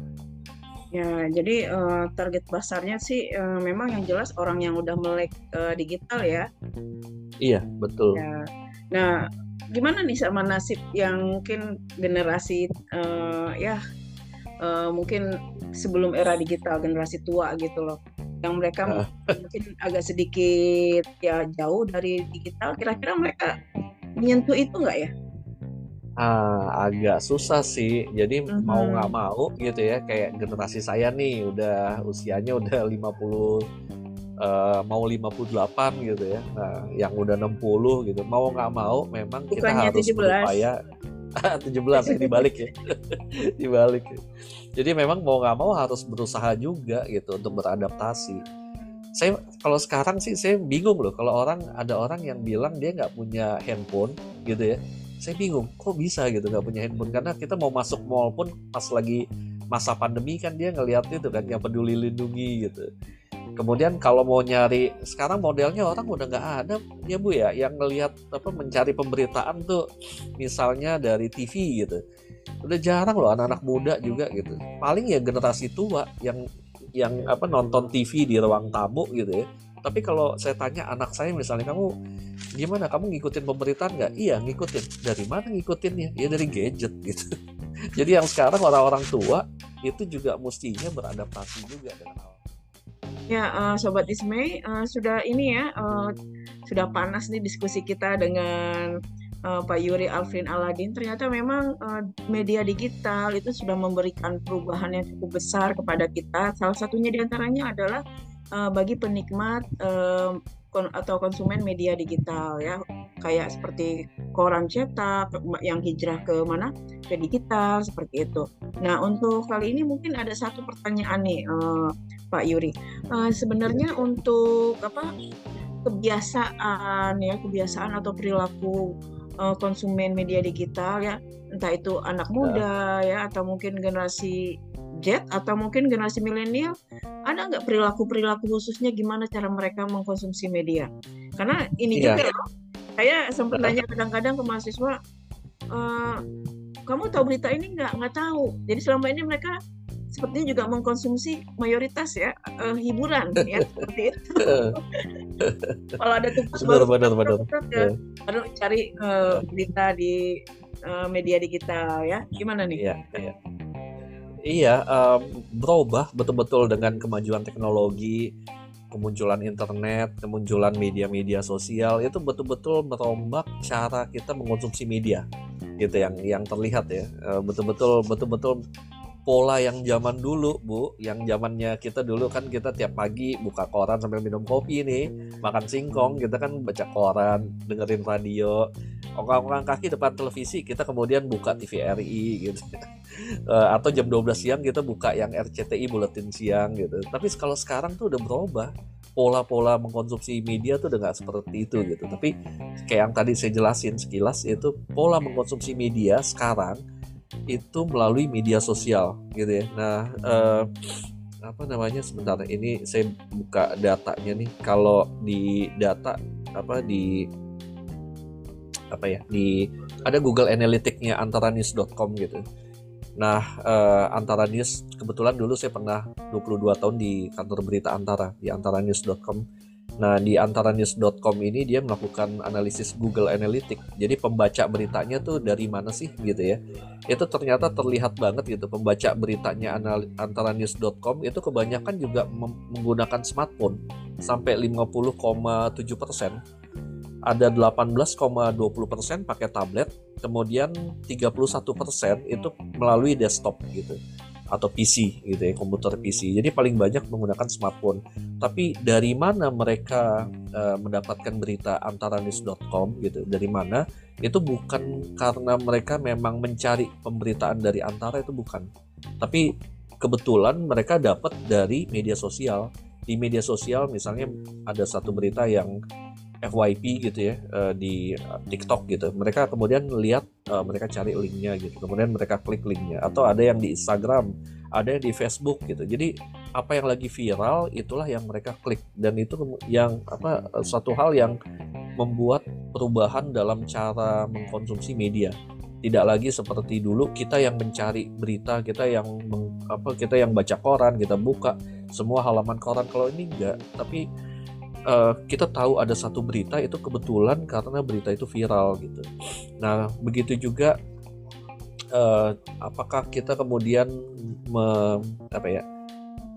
Ya, jadi eh, target pasarnya sih eh, memang yang jelas orang yang udah melek eh, digital ya. Iya, betul. Ya. Nah, gimana nih sama nasib yang mungkin generasi eh, ya eh, mungkin sebelum era digital generasi tua gitu loh, yang mereka Ah. mungkin agak sedikit ya jauh dari digital. Kira-kira mereka menyentuh itu nggak ya? Ah, agak susah sih. Jadi mau Mhm. nggak mau gitu ya, kayak generasi saya nih udah usianya udah 50 eh, mau 58 gitu ya. Nah, yang udah 60 gitu. Mau nggak mau memang kita Bukannya harus 17. berupaya 17 ya dibalik ya. dibalik. ya. Jadi memang mau nggak mau harus berusaha juga gitu untuk beradaptasi. Saya kalau sekarang sih saya bingung loh kalau orang ada orang yang bilang dia nggak punya handphone gitu ya saya bingung kok bisa gitu nggak punya handphone karena kita mau masuk mall pun pas lagi masa pandemi kan dia ngeliat itu kan yang peduli lindungi gitu kemudian kalau mau nyari sekarang modelnya orang udah nggak ada ya bu ya yang ngelihat apa mencari pemberitaan tuh misalnya dari TV gitu. Udah jarang loh anak-anak muda juga gitu. Paling ya generasi tua yang yang apa nonton TV di ruang tamu gitu ya. Tapi kalau saya tanya anak saya misalnya kamu gimana? Kamu ngikutin pemberitaan nggak? Iya ngikutin. Dari mana ngikutinnya? Ya dari gadget gitu. Jadi yang sekarang orang-orang tua itu juga mestinya beradaptasi juga dengan hal Ya, uh, Sobat Ismay, uh, sudah ini ya, uh, sudah panas nih diskusi kita dengan uh, Pak Yuri Alvin Aladin. Ternyata memang uh, media digital itu sudah memberikan perubahan yang cukup besar kepada kita. Salah satunya di antaranya adalah uh, bagi penikmat uh, kon atau konsumen media digital ya, kayak seperti koran cetak yang hijrah ke mana ke digital seperti itu. Nah, untuk kali ini mungkin ada satu pertanyaan nih. Uh, Pak Yuri. Uh, sebenarnya untuk apa kebiasaan ya kebiasaan atau perilaku uh, konsumen media digital ya entah itu anak muda ya, ya atau mungkin generasi Z atau mungkin generasi milenial ada nggak perilaku perilaku khususnya gimana cara mereka mengkonsumsi media? Karena ini ya. juga loh, saya sempat nanya kadang-kadang ke mahasiswa, uh, kamu tahu berita ini nggak? Nggak tahu. Jadi selama ini mereka sepertinya juga mengkonsumsi mayoritas ya uh, hiburan ya seperti itu. Kalau ada tugas baru benar, benar, ya, baru cari uh, berita di uh, media digital ya. Gimana nih? Iya, iya. Iya, um, berubah betul-betul dengan kemajuan teknologi, kemunculan internet, kemunculan media-media sosial itu betul-betul merombak cara kita mengkonsumsi media gitu yang yang terlihat ya. Betul-betul betul-betul pola yang zaman dulu bu yang zamannya kita dulu kan kita tiap pagi buka koran sambil minum kopi nih makan singkong kita kan baca koran dengerin radio orang-orang kaki depan televisi kita kemudian buka TVRI gitu eh, atau jam 12 siang kita buka yang RCTI buletin siang gitu tapi kalau sekarang tuh udah berubah pola-pola mengkonsumsi media tuh udah nggak seperti itu gitu tapi kayak yang tadi saya jelasin sekilas itu pola mengkonsumsi media sekarang itu melalui media sosial gitu ya. Nah, eh, apa namanya sebentar ini saya buka datanya nih. Kalau di data apa di apa ya di ada Google Analytics-nya antaranews.com gitu. Nah, eh, Antara News kebetulan dulu saya pernah 22 tahun di kantor berita Antara di antaranews.com Nah, di antaranews.com ini dia melakukan analisis Google Analytics. Jadi pembaca beritanya tuh dari mana sih gitu ya. Itu ternyata terlihat banget gitu pembaca beritanya antaranews.com itu kebanyakan juga menggunakan smartphone sampai 50,7 persen. Ada 18,20 persen pakai tablet, kemudian 31 persen itu melalui desktop gitu atau PC gitu ya komputer PC jadi paling banyak menggunakan smartphone. Tapi dari mana mereka uh, mendapatkan berita antaranews.com gitu? Dari mana? Itu bukan karena mereka memang mencari pemberitaan dari antara itu bukan. Tapi kebetulan mereka dapat dari media sosial. Di media sosial misalnya ada satu berita yang FYP gitu ya uh, di TikTok gitu. Mereka kemudian lihat uh, mereka cari linknya gitu. Kemudian mereka klik linknya. Atau ada yang di Instagram, ada yang di Facebook gitu. Jadi apa yang lagi viral itulah yang mereka klik dan itu yang apa satu hal yang membuat perubahan dalam cara mengkonsumsi media. Tidak lagi seperti dulu kita yang mencari berita, kita yang meng, apa kita yang baca koran, kita buka semua halaman koran. Kalau ini enggak, tapi uh, kita tahu ada satu berita itu kebetulan karena berita itu viral gitu. Nah, begitu juga uh, apakah kita kemudian me, apa ya?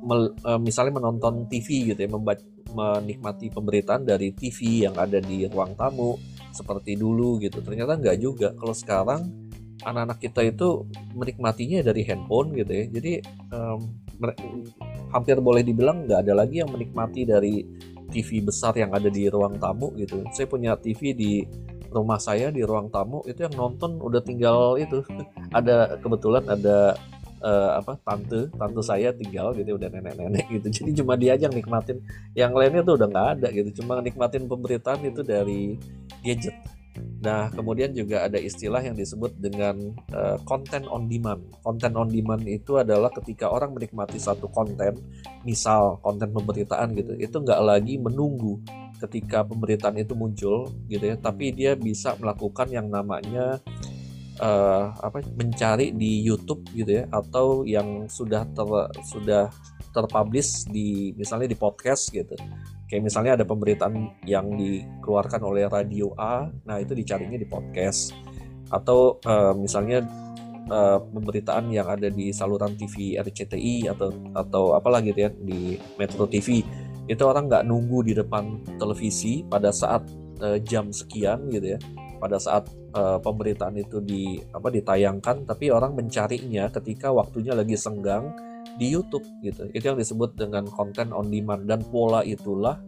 Me, uh, misalnya menonton TV gitu ya, membaca, menikmati pemberitaan dari TV yang ada di ruang tamu seperti dulu gitu. Ternyata nggak juga. Kalau sekarang anak-anak kita itu menikmatinya dari handphone gitu ya. Jadi um, hampir boleh dibilang nggak ada lagi yang menikmati dari TV besar yang ada di ruang tamu gitu. Saya punya TV di rumah saya di ruang tamu itu yang nonton udah tinggal itu. Ada kebetulan ada uh, apa tante tante saya tinggal gitu udah nenek-nenek gitu. Jadi cuma dia aja yang nikmatin. Yang lainnya tuh udah nggak ada gitu. Cuma nikmatin pemberitaan itu dari gadget Nah, kemudian juga ada istilah yang disebut dengan uh, content on demand. Content on demand itu adalah ketika orang menikmati satu konten, misal konten pemberitaan gitu, itu nggak lagi menunggu ketika pemberitaan itu muncul gitu ya, tapi dia bisa melakukan yang namanya uh, apa mencari di YouTube gitu ya atau yang sudah ter, sudah terpublish di misalnya di podcast gitu kayak misalnya ada pemberitaan yang dikeluarkan oleh radio A nah itu dicarinya di podcast. Atau uh, misalnya uh, pemberitaan yang ada di saluran TV RCTI atau atau apalagi gitu ya di Metro TV itu orang nggak nunggu di depan televisi pada saat uh, jam sekian gitu ya. Pada saat uh, pemberitaan itu di apa ditayangkan tapi orang mencarinya ketika waktunya lagi senggang di YouTube gitu. Itu yang disebut dengan konten on demand. Dan pola itulah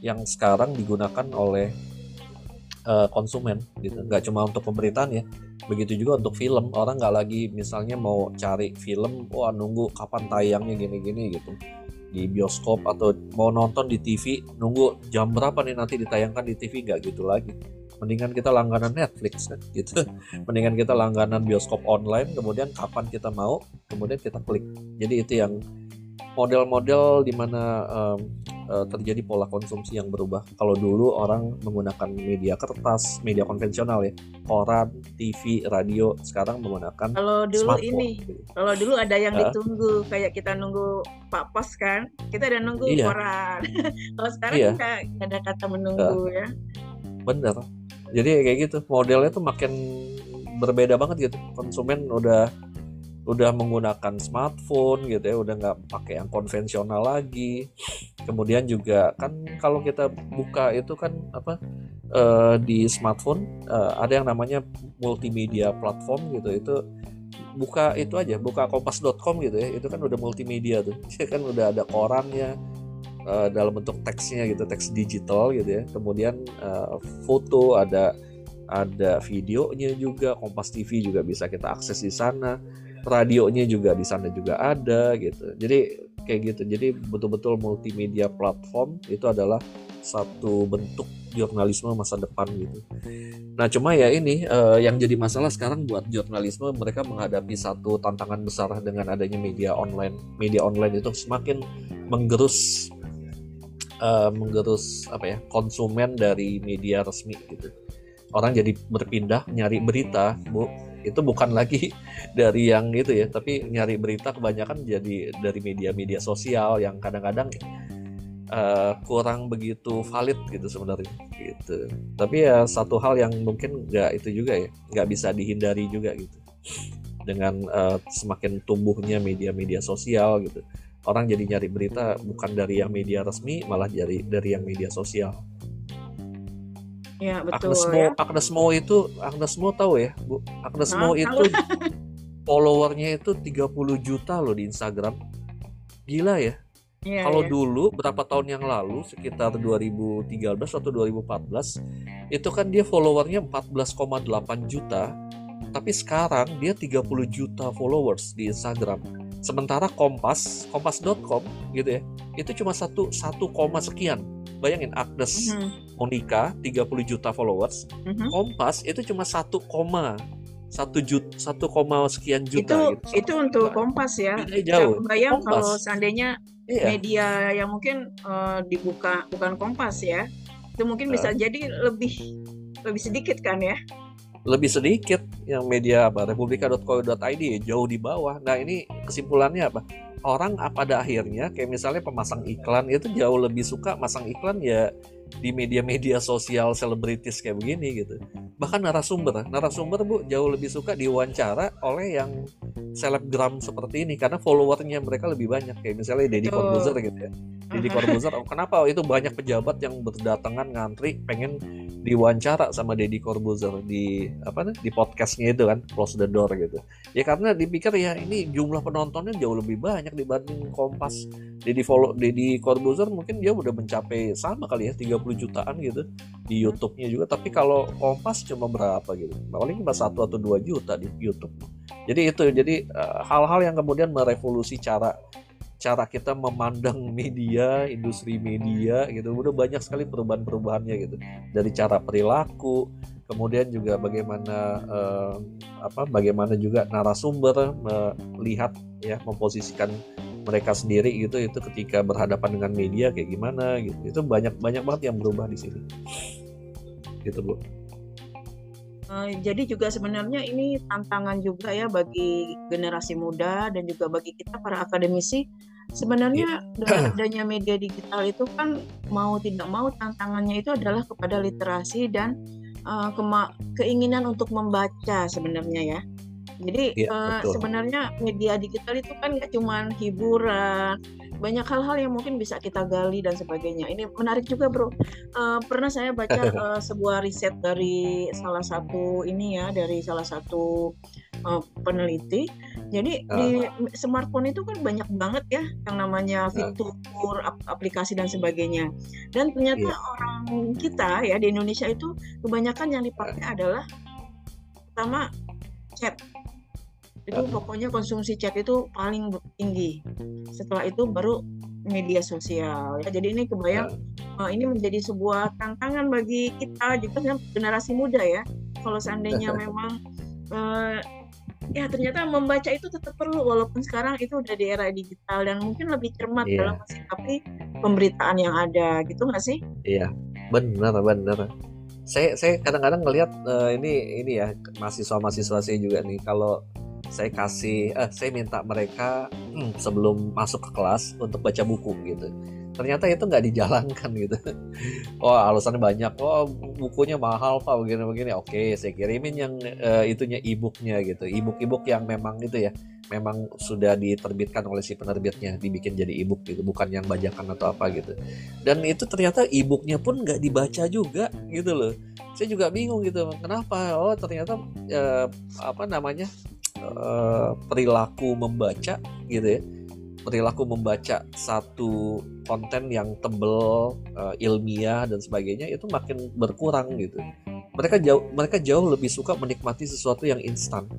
yang sekarang digunakan oleh uh, konsumen gitu. Nggak cuma untuk pemberitaan ya begitu juga untuk film. Orang nggak lagi misalnya mau cari film wah nunggu kapan tayangnya gini-gini gitu. Di bioskop atau mau nonton di TV nunggu jam berapa nih nanti ditayangkan di TV nggak gitu lagi mendingan kita langganan Netflix kan gitu mendingan kita langganan bioskop online kemudian kapan kita mau kemudian kita klik jadi itu yang model-model di mana um, uh, terjadi pola konsumsi yang berubah. Kalau dulu orang menggunakan media kertas, media konvensional ya, koran, TV, radio, sekarang menggunakan Kalau dulu smartphone. ini, kalau dulu ada yang uh, ditunggu, kayak kita nunggu Pak Pos kan, kita ada nunggu iya. koran. kalau sekarang iya. kita ada kata menunggu uh, ya. Bener. Jadi kayak gitu, modelnya tuh makin berbeda banget gitu. Konsumen udah udah menggunakan smartphone gitu ya udah nggak pakai yang konvensional lagi kemudian juga kan kalau kita buka itu kan apa uh, di smartphone uh, ada yang namanya multimedia platform gitu itu buka itu aja buka kompas.com gitu ya itu kan udah multimedia tuh kan udah ada korannya uh, dalam bentuk teksnya gitu teks digital gitu ya. Kemudian uh, foto ada ada videonya juga Kompas TV juga bisa kita akses di sana radionya juga di sana juga ada gitu. Jadi kayak gitu. Jadi betul-betul multimedia platform itu adalah satu bentuk jurnalisme masa depan gitu. Nah cuma ya ini uh, yang jadi masalah sekarang buat jurnalisme mereka menghadapi satu tantangan besar dengan adanya media online. Media online itu semakin menggerus uh, menggerus apa ya konsumen dari media resmi gitu. Orang jadi berpindah nyari berita bu. Itu bukan lagi dari yang itu ya tapi nyari berita kebanyakan jadi dari media-media sosial yang kadang-kadang uh, kurang begitu valid gitu sebenarnya gitu. Tapi ya satu hal yang mungkin nggak itu juga ya nggak bisa dihindari juga gitu. Dengan uh, semakin tumbuhnya media-media sosial gitu orang jadi nyari berita bukan dari yang media resmi malah dari dari yang media sosial Ya, betul Agnes Mo, ya. Agnes Mo itu Agnes Mo tahu ya, Bu? Agnes nah, Mo itu followernya itu 30 juta loh di Instagram. Gila ya. Ya Kalau ya. dulu berapa tahun yang lalu sekitar 2013 atau 2014 itu kan dia followernya 14,8 juta tapi sekarang dia 30 juta followers di Instagram. Sementara Kompas, kompas.com gitu ya, itu cuma satu satu koma sekian bayangin Agnes mm-hmm. Monica 30 juta followers mm-hmm. Kompas itu cuma satu koma satu juta satu koma sekian juta itu gitu. itu untuk Kompas ya jauh bayang Kompas. kalau seandainya iya. media yang mungkin uh, dibuka bukan Kompas ya itu mungkin bisa uh. jadi lebih lebih sedikit kan ya lebih sedikit yang media apa? Republika.co.id jauh di bawah. Nah ini kesimpulannya apa? Orang pada akhirnya kayak misalnya pemasang iklan itu jauh lebih suka masang iklan ya di media-media sosial selebritis kayak begini gitu. Bahkan narasumber narasumber bu jauh lebih suka diwawancara oleh yang selebgram seperti ini karena followernya mereka lebih banyak kayak misalnya Deddy Corbuzier gitu ya Deddy Corbuzier kenapa itu banyak pejabat yang berdatangan ngantri pengen diwawancara sama Deddy Corbuzier di apa nih di podcastnya itu kan close the door gitu. Ya karena dipikir ya ini jumlah penontonnya jauh lebih banyak dibanding Kompas. Deddy follow Deddy Corbuzier mungkin dia udah mencapai sama kali ya 30 jutaan gitu di YouTube-nya juga. Tapi kalau Kompas cuma berapa gitu? Paling cuma satu atau dua juta di YouTube. Jadi itu jadi eh, hal-hal uh, yang kemudian merevolusi cara cara kita memandang media, industri media gitu. Udah banyak sekali perubahan-perubahannya gitu. Dari cara perilaku, kemudian juga bagaimana uh, apa bagaimana juga narasumber melihat ya memposisikan mereka sendiri gitu itu ketika berhadapan dengan media kayak gimana gitu. Itu banyak banyak banget yang berubah di sini. Gitu, Bu. Uh, jadi juga sebenarnya ini tantangan juga ya bagi generasi muda dan juga bagi kita para akademisi. Sebenarnya dengan adanya media digital itu kan mau tidak mau tantangannya itu adalah kepada literasi dan uh, keinginan untuk membaca sebenarnya ya. Jadi ya, uh, sebenarnya media digital itu kan nggak cuma hiburan, banyak hal-hal yang mungkin bisa kita gali dan sebagainya. Ini menarik juga, bro. Uh, pernah saya baca uh, sebuah riset dari salah satu ini ya, dari salah satu uh, peneliti. Jadi uh. di smartphone itu kan banyak banget ya yang namanya fitur, ap aplikasi dan sebagainya. Dan ternyata yeah. orang kita ya di Indonesia itu kebanyakan yang dipakai adalah pertama chat itu pokoknya konsumsi chat itu paling tinggi setelah itu baru media sosial ya jadi ini kebayang uh, ini menjadi sebuah tantangan bagi kita juga generasi muda ya kalau seandainya memang uh, ya ternyata membaca itu tetap perlu walaupun sekarang itu udah di era digital dan mungkin lebih cermat yeah. dalam tapi pemberitaan yang ada gitu nggak sih? Iya benar benar. Saya saya kadang-kadang ngelihat uh, ini ini ya mahasiswa mahasiswa saya juga nih kalau saya kasih eh saya minta mereka hmm, sebelum masuk ke kelas untuk baca buku gitu. Ternyata itu nggak dijalankan gitu. Oh alasannya banyak. Oh bukunya mahal pak begini begini oke saya kirimin yang uh, itunya e-booknya gitu. E-book e-book yang memang itu ya memang sudah diterbitkan oleh si penerbitnya dibikin jadi e-book gitu. Bukan yang bajakan atau apa gitu. Dan itu ternyata e-booknya pun nggak dibaca juga gitu loh. Saya juga bingung gitu. Kenapa? Oh ternyata uh, apa namanya Eh, perilaku membaca gitu ya. Perilaku membaca satu konten yang tebel uh, ilmiah dan sebagainya itu makin berkurang gitu. Mereka jauh mereka jauh lebih suka menikmati sesuatu yang instan.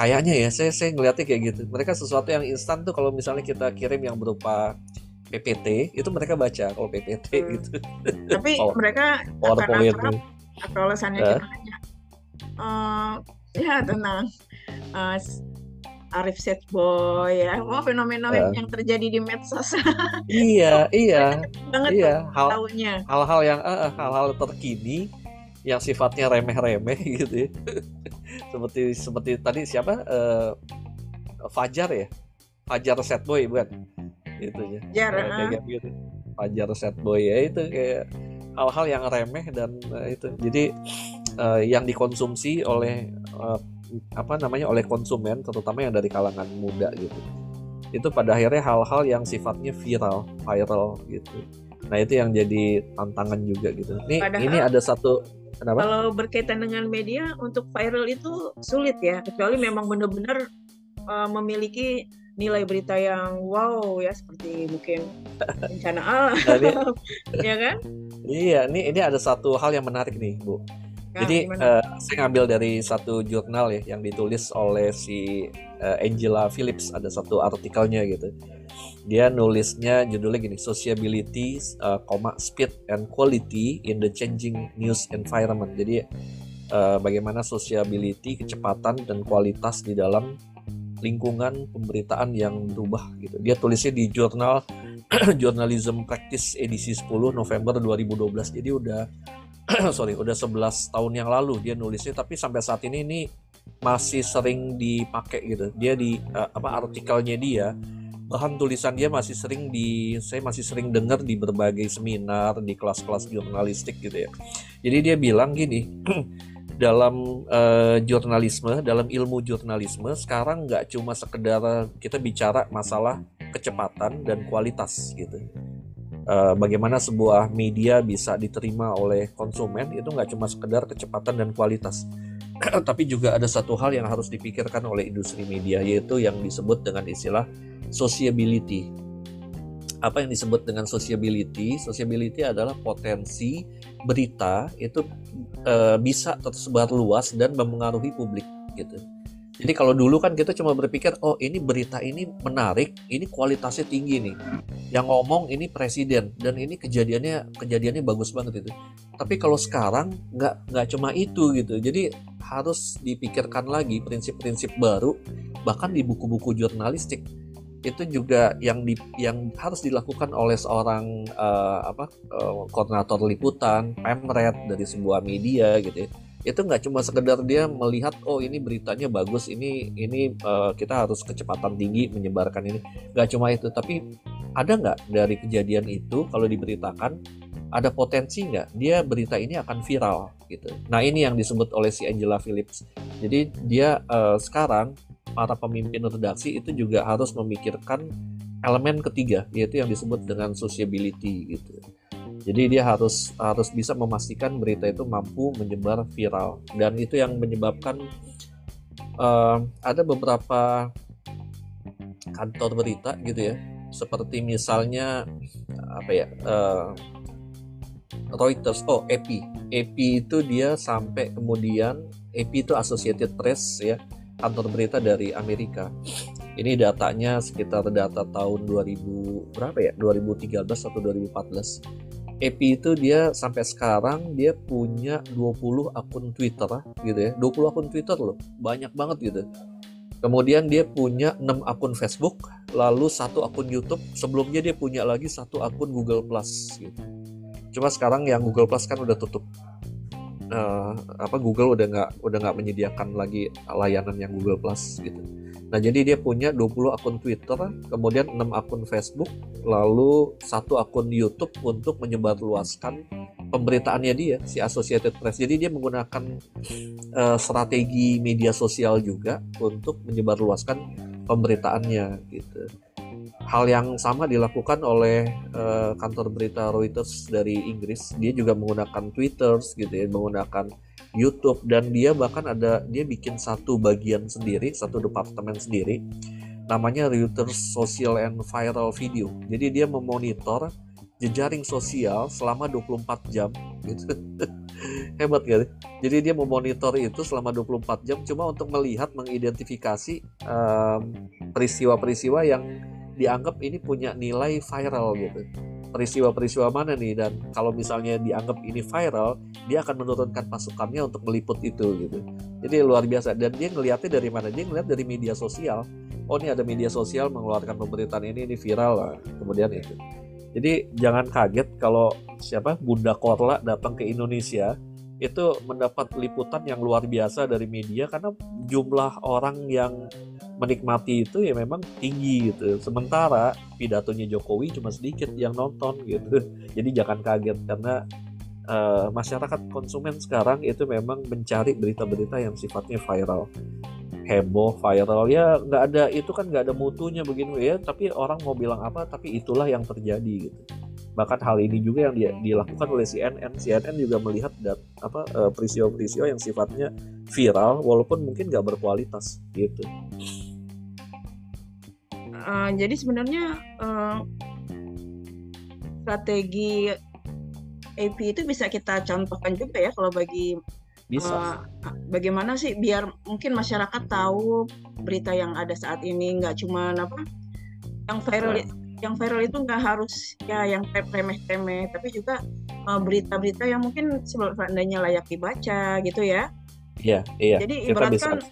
Kayaknya ya saya saya ngeliatnya kayak gitu. Mereka sesuatu yang instan tuh kalau misalnya kita kirim yang berupa PPT itu mereka baca kalau PPT hmm. gitu. Tapi mereka PowerPoint atau alasannya uh. uh, ya tenang uh, Arif Set Boy ya, wah fenomena uh. yang terjadi di medsos. iya, iya, banget iya. Hal, hal-hal yang uh, hal-hal terkini yang sifatnya remeh-remeh gitu ya. seperti seperti tadi siapa uh, Fajar ya, Fajar Set Boy bukan? Itu ya. Fajar, uh. gitu. Fajar Set Boy ya itu kayak hal-hal yang remeh dan uh, itu. Jadi uh, yang dikonsumsi oleh uh, apa namanya oleh konsumen terutama yang dari kalangan muda gitu. Itu pada akhirnya hal-hal yang sifatnya viral viral gitu. Nah itu yang jadi tantangan juga gitu. Ini Padahal, ini ada satu kenapa? kalau berkaitan dengan media untuk viral itu sulit ya. Kecuali memang benar-benar uh, memiliki nilai berita yang wow ya seperti mungkin bencana alam ya kan? Iya ini ini ada satu hal yang menarik nih bu Nah, Jadi uh, saya ngambil dari satu jurnal ya yang ditulis oleh si uh, Angela Phillips ada satu artikelnya gitu. Dia nulisnya judulnya gini, Sociability, uh, Speed and Quality in the Changing News Environment. Jadi uh, bagaimana sociability, kecepatan dan kualitas di dalam lingkungan pemberitaan yang berubah gitu. Dia tulisnya di jurnal Journalism Practice edisi 10 November 2012. Jadi udah sorry udah 11 tahun yang lalu dia nulisnya tapi sampai saat ini ini masih sering dipakai gitu. Dia di uh, apa artikelnya dia bahan tulisan dia masih sering di saya masih sering dengar di berbagai seminar di kelas-kelas jurnalistik gitu ya. Jadi dia bilang gini dalam uh, jurnalisme dalam ilmu jurnalisme sekarang nggak cuma sekedar kita bicara masalah kecepatan dan kualitas gitu uh, bagaimana sebuah media bisa diterima oleh konsumen itu nggak cuma sekedar kecepatan dan kualitas. Tapi juga ada satu hal yang harus dipikirkan oleh industri media yaitu yang disebut dengan istilah sociability. Apa yang disebut dengan sociability? Sociability adalah potensi berita itu e, bisa tersebar luas dan mempengaruhi publik gitu jadi kalau dulu kan kita cuma berpikir, oh ini berita ini menarik, ini kualitasnya tinggi nih. Yang ngomong ini presiden dan ini kejadiannya kejadiannya bagus banget itu. Tapi kalau sekarang nggak nggak cuma itu gitu. Jadi harus dipikirkan lagi prinsip-prinsip baru, bahkan di buku-buku jurnalistik itu juga yang di, yang harus dilakukan oleh seorang uh, apa uh, koordinator liputan, pemret dari sebuah media gitu ya itu nggak cuma sekedar dia melihat oh ini beritanya bagus ini ini uh, kita harus kecepatan tinggi menyebarkan ini. Nggak cuma itu tapi ada nggak dari kejadian itu kalau diberitakan ada potensi nggak dia berita ini akan viral gitu? Nah ini yang disebut oleh si Angela Phillips. Jadi dia uh, sekarang para pemimpin redaksi itu juga harus memikirkan elemen ketiga yaitu yang disebut dengan sociability gitu jadi dia harus harus bisa memastikan berita itu mampu menyebar viral. Dan itu yang menyebabkan uh, ada beberapa kantor berita gitu ya. Seperti misalnya apa ya uh, Reuters. Oh AP AP itu dia sampai kemudian AP itu Associated Press ya kantor berita dari Amerika. Ini datanya sekitar data tahun 2000 berapa ya? 2013 atau 2014 Epi itu dia sampai sekarang dia punya 20 akun Twitter gitu ya. 20 akun Twitter loh. Banyak banget gitu. Kemudian dia punya 6 akun Facebook, lalu satu akun YouTube. Sebelumnya dia punya lagi satu akun Google Plus gitu. Cuma sekarang yang Google Plus kan udah tutup. Uh, apa Google udah nggak udah nggak menyediakan lagi layanan yang Google Plus gitu. Nah, jadi dia punya 20 akun Twitter, kemudian 6 akun Facebook, lalu satu akun YouTube untuk menyebarluaskan pemberitaannya dia si Associated Press. Jadi dia menggunakan uh, strategi media sosial juga untuk menyebarluaskan pemberitaannya gitu. Hal yang sama dilakukan oleh uh, kantor berita Reuters dari Inggris. Dia juga menggunakan Twitter gitu ya, menggunakan YouTube dan dia bahkan ada dia bikin satu bagian sendiri, satu departemen sendiri namanya Reuters Social and Viral Video. Jadi dia memonitor jejaring sosial selama 24 jam gitu. Hebat kan? Jadi dia memonitor itu selama 24 jam cuma untuk melihat mengidentifikasi peristiwa-peristiwa um, yang dianggap ini punya nilai viral gitu. Peristiwa-peristiwa mana nih? Dan kalau misalnya dianggap ini viral dia akan menurunkan pasukannya untuk meliput itu gitu. Jadi luar biasa. Dan dia ngelihatnya dari mana? Dia ngeliat dari media sosial. Oh ini ada media sosial mengeluarkan pemberitaan ini ini viral lah kemudian itu. Jadi jangan kaget kalau siapa? Bunda Korla datang ke Indonesia itu mendapat liputan yang luar biasa dari media karena jumlah orang yang menikmati itu ya memang tinggi gitu. Sementara pidatonya Jokowi cuma sedikit yang nonton gitu. Jadi jangan kaget karena uh, masyarakat konsumen sekarang itu memang mencari berita-berita yang sifatnya viral. Heboh, viral ya nggak ada itu kan nggak ada mutunya begini ya. Tapi orang mau bilang apa tapi itulah yang terjadi gitu. Bahkan hal ini juga yang dilakukan oleh CNN. CNN juga melihat dat, apa uh, peristiwa-peristiwa yang sifatnya viral walaupun mungkin nggak berkualitas gitu uh, jadi sebenarnya uh, strategi AP itu bisa kita contohkan juga ya kalau bagi bisa. Uh, bagaimana sih biar mungkin masyarakat tahu berita yang ada saat ini nggak cuma apa yang viral nah. yang viral itu nggak harus ya yang remeh-temeh tapi juga berita-berita uh, yang mungkin seandainya layak dibaca gitu ya. Iya, iya. Jadi ibaratkan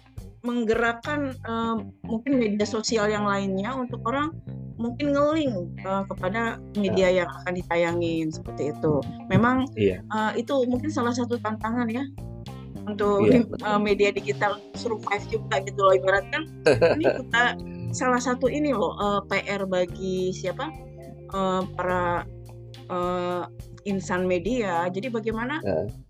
menggerakkan uh, mungkin media sosial yang lainnya untuk orang mungkin ngeling uh, kepada media yang akan ditayangin seperti itu. Memang iya. uh, itu mungkin salah satu tantangan ya untuk iya, uh, media digital survive juga gitu loh ibaratkan ini kita salah satu ini loh uh, PR bagi siapa uh, para uh, insan media. Jadi bagaimana uh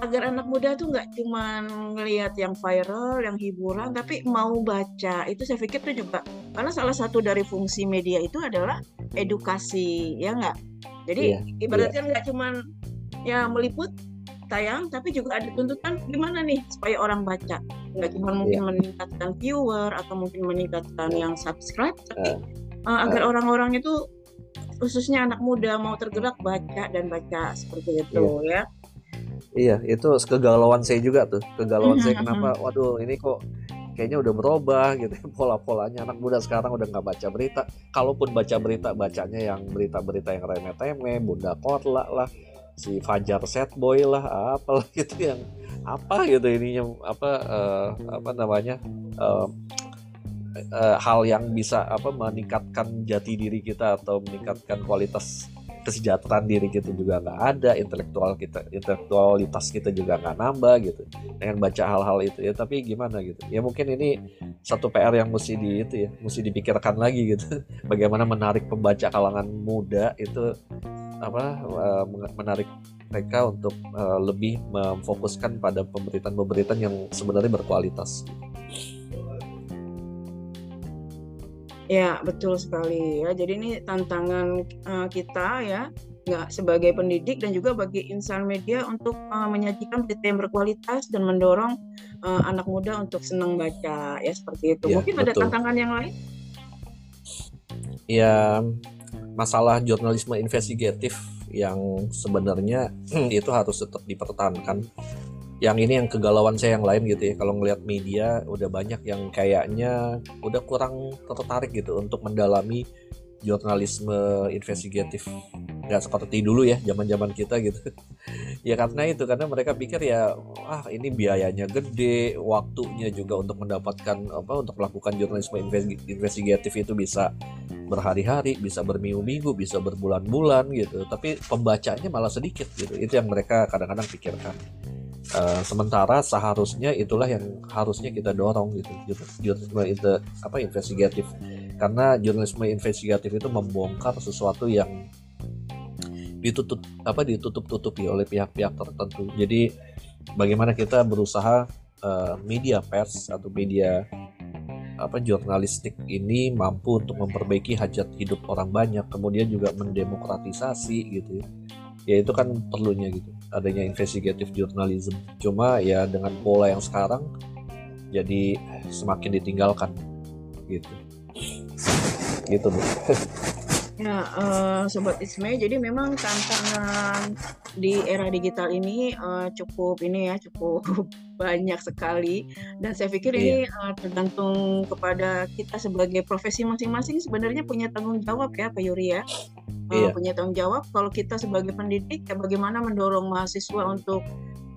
agar anak muda tuh nggak cuma ngelihat yang viral, yang hiburan, tapi mau baca. Itu saya pikir tuh juga karena salah satu dari fungsi media itu adalah edukasi, ya nggak? Jadi yeah, ibaratnya nggak yeah. cuma ya meliput tayang, tapi juga ada tuntutan gimana nih supaya orang baca. Nggak cuma mungkin yeah. meningkatkan viewer atau mungkin meningkatkan yang subscribe, tapi uh, uh, agar orang-orang itu khususnya anak muda mau tergerak baca dan baca seperti itu yeah. ya Iya, itu kegalauan saya juga tuh. Kegalauan saya mm-hmm, kenapa, mm-hmm. waduh ini kok kayaknya udah berubah gitu ya, pola-polanya anak muda sekarang udah nggak baca berita. Kalaupun baca berita, bacanya yang berita-berita yang remeh-temeh, Bunda Korla lah, si Fajar Set Boy lah, apalah gitu yang apa gitu ininya apa uh, apa namanya uh, uh, hal yang bisa apa meningkatkan jati diri kita atau meningkatkan kualitas kesejahteraan diri kita juga nggak ada intelektual kita intelektualitas kita juga nggak nambah gitu. Dengan baca hal-hal itu ya tapi gimana gitu? Ya mungkin ini satu PR yang mesti di itu ya mesti dipikirkan lagi gitu. Bagaimana menarik pembaca kalangan muda itu apa uh, menarik mereka untuk uh, lebih memfokuskan pada pemberitaan-pemberitaan yang sebenarnya berkualitas. Ya, betul sekali ya. Jadi ini tantangan uh, kita ya, nggak sebagai pendidik dan juga bagi insan media untuk uh, menyajikan berita yang berkualitas dan mendorong uh, anak muda untuk senang baca ya seperti itu. Ya, Mungkin betul. ada tantangan yang lain? Ya, masalah jurnalisme investigatif yang sebenarnya itu harus tetap dipertahankan yang ini yang kegalauan saya yang lain gitu ya. Kalau ngelihat media udah banyak yang kayaknya udah kurang tertarik gitu untuk mendalami jurnalisme investigatif. Nggak seperti dulu ya zaman zaman kita gitu. Ya karena itu karena mereka pikir ya wah ini biayanya gede waktunya juga untuk mendapatkan apa untuk melakukan jurnalisme investigatif itu bisa berhari-hari bisa berminggu-minggu bisa berbulan-bulan gitu. Tapi pembacanya malah sedikit gitu. Itu yang mereka kadang-kadang pikirkan Uh, sementara seharusnya itulah yang harusnya kita dorong gitu. Jurnalisme itu apa investigatif. Karena jurnalisme investigatif itu membongkar sesuatu yang ditutup apa ditutup-tutupi oleh pihak-pihak tertentu. Jadi bagaimana kita berusaha uh, media pers atau media apa jurnalistik ini mampu untuk memperbaiki hajat hidup orang banyak kemudian juga mendemokratisasi gitu ya ya itu kan perlunya gitu. Adanya investigative journalism. Cuma ya dengan pola yang sekarang jadi semakin ditinggalkan gitu. Gitu bu Ya, uh, sobat Isme, jadi memang tantangan di era digital ini uh, cukup ini ya, cukup banyak sekali. Dan saya pikir iya. ini uh, tergantung kepada kita sebagai profesi masing-masing sebenarnya punya tanggung jawab ya, Pak Yuri ya. Uh. Punya tanggung jawab kalau kita sebagai pendidik ya bagaimana mendorong mahasiswa untuk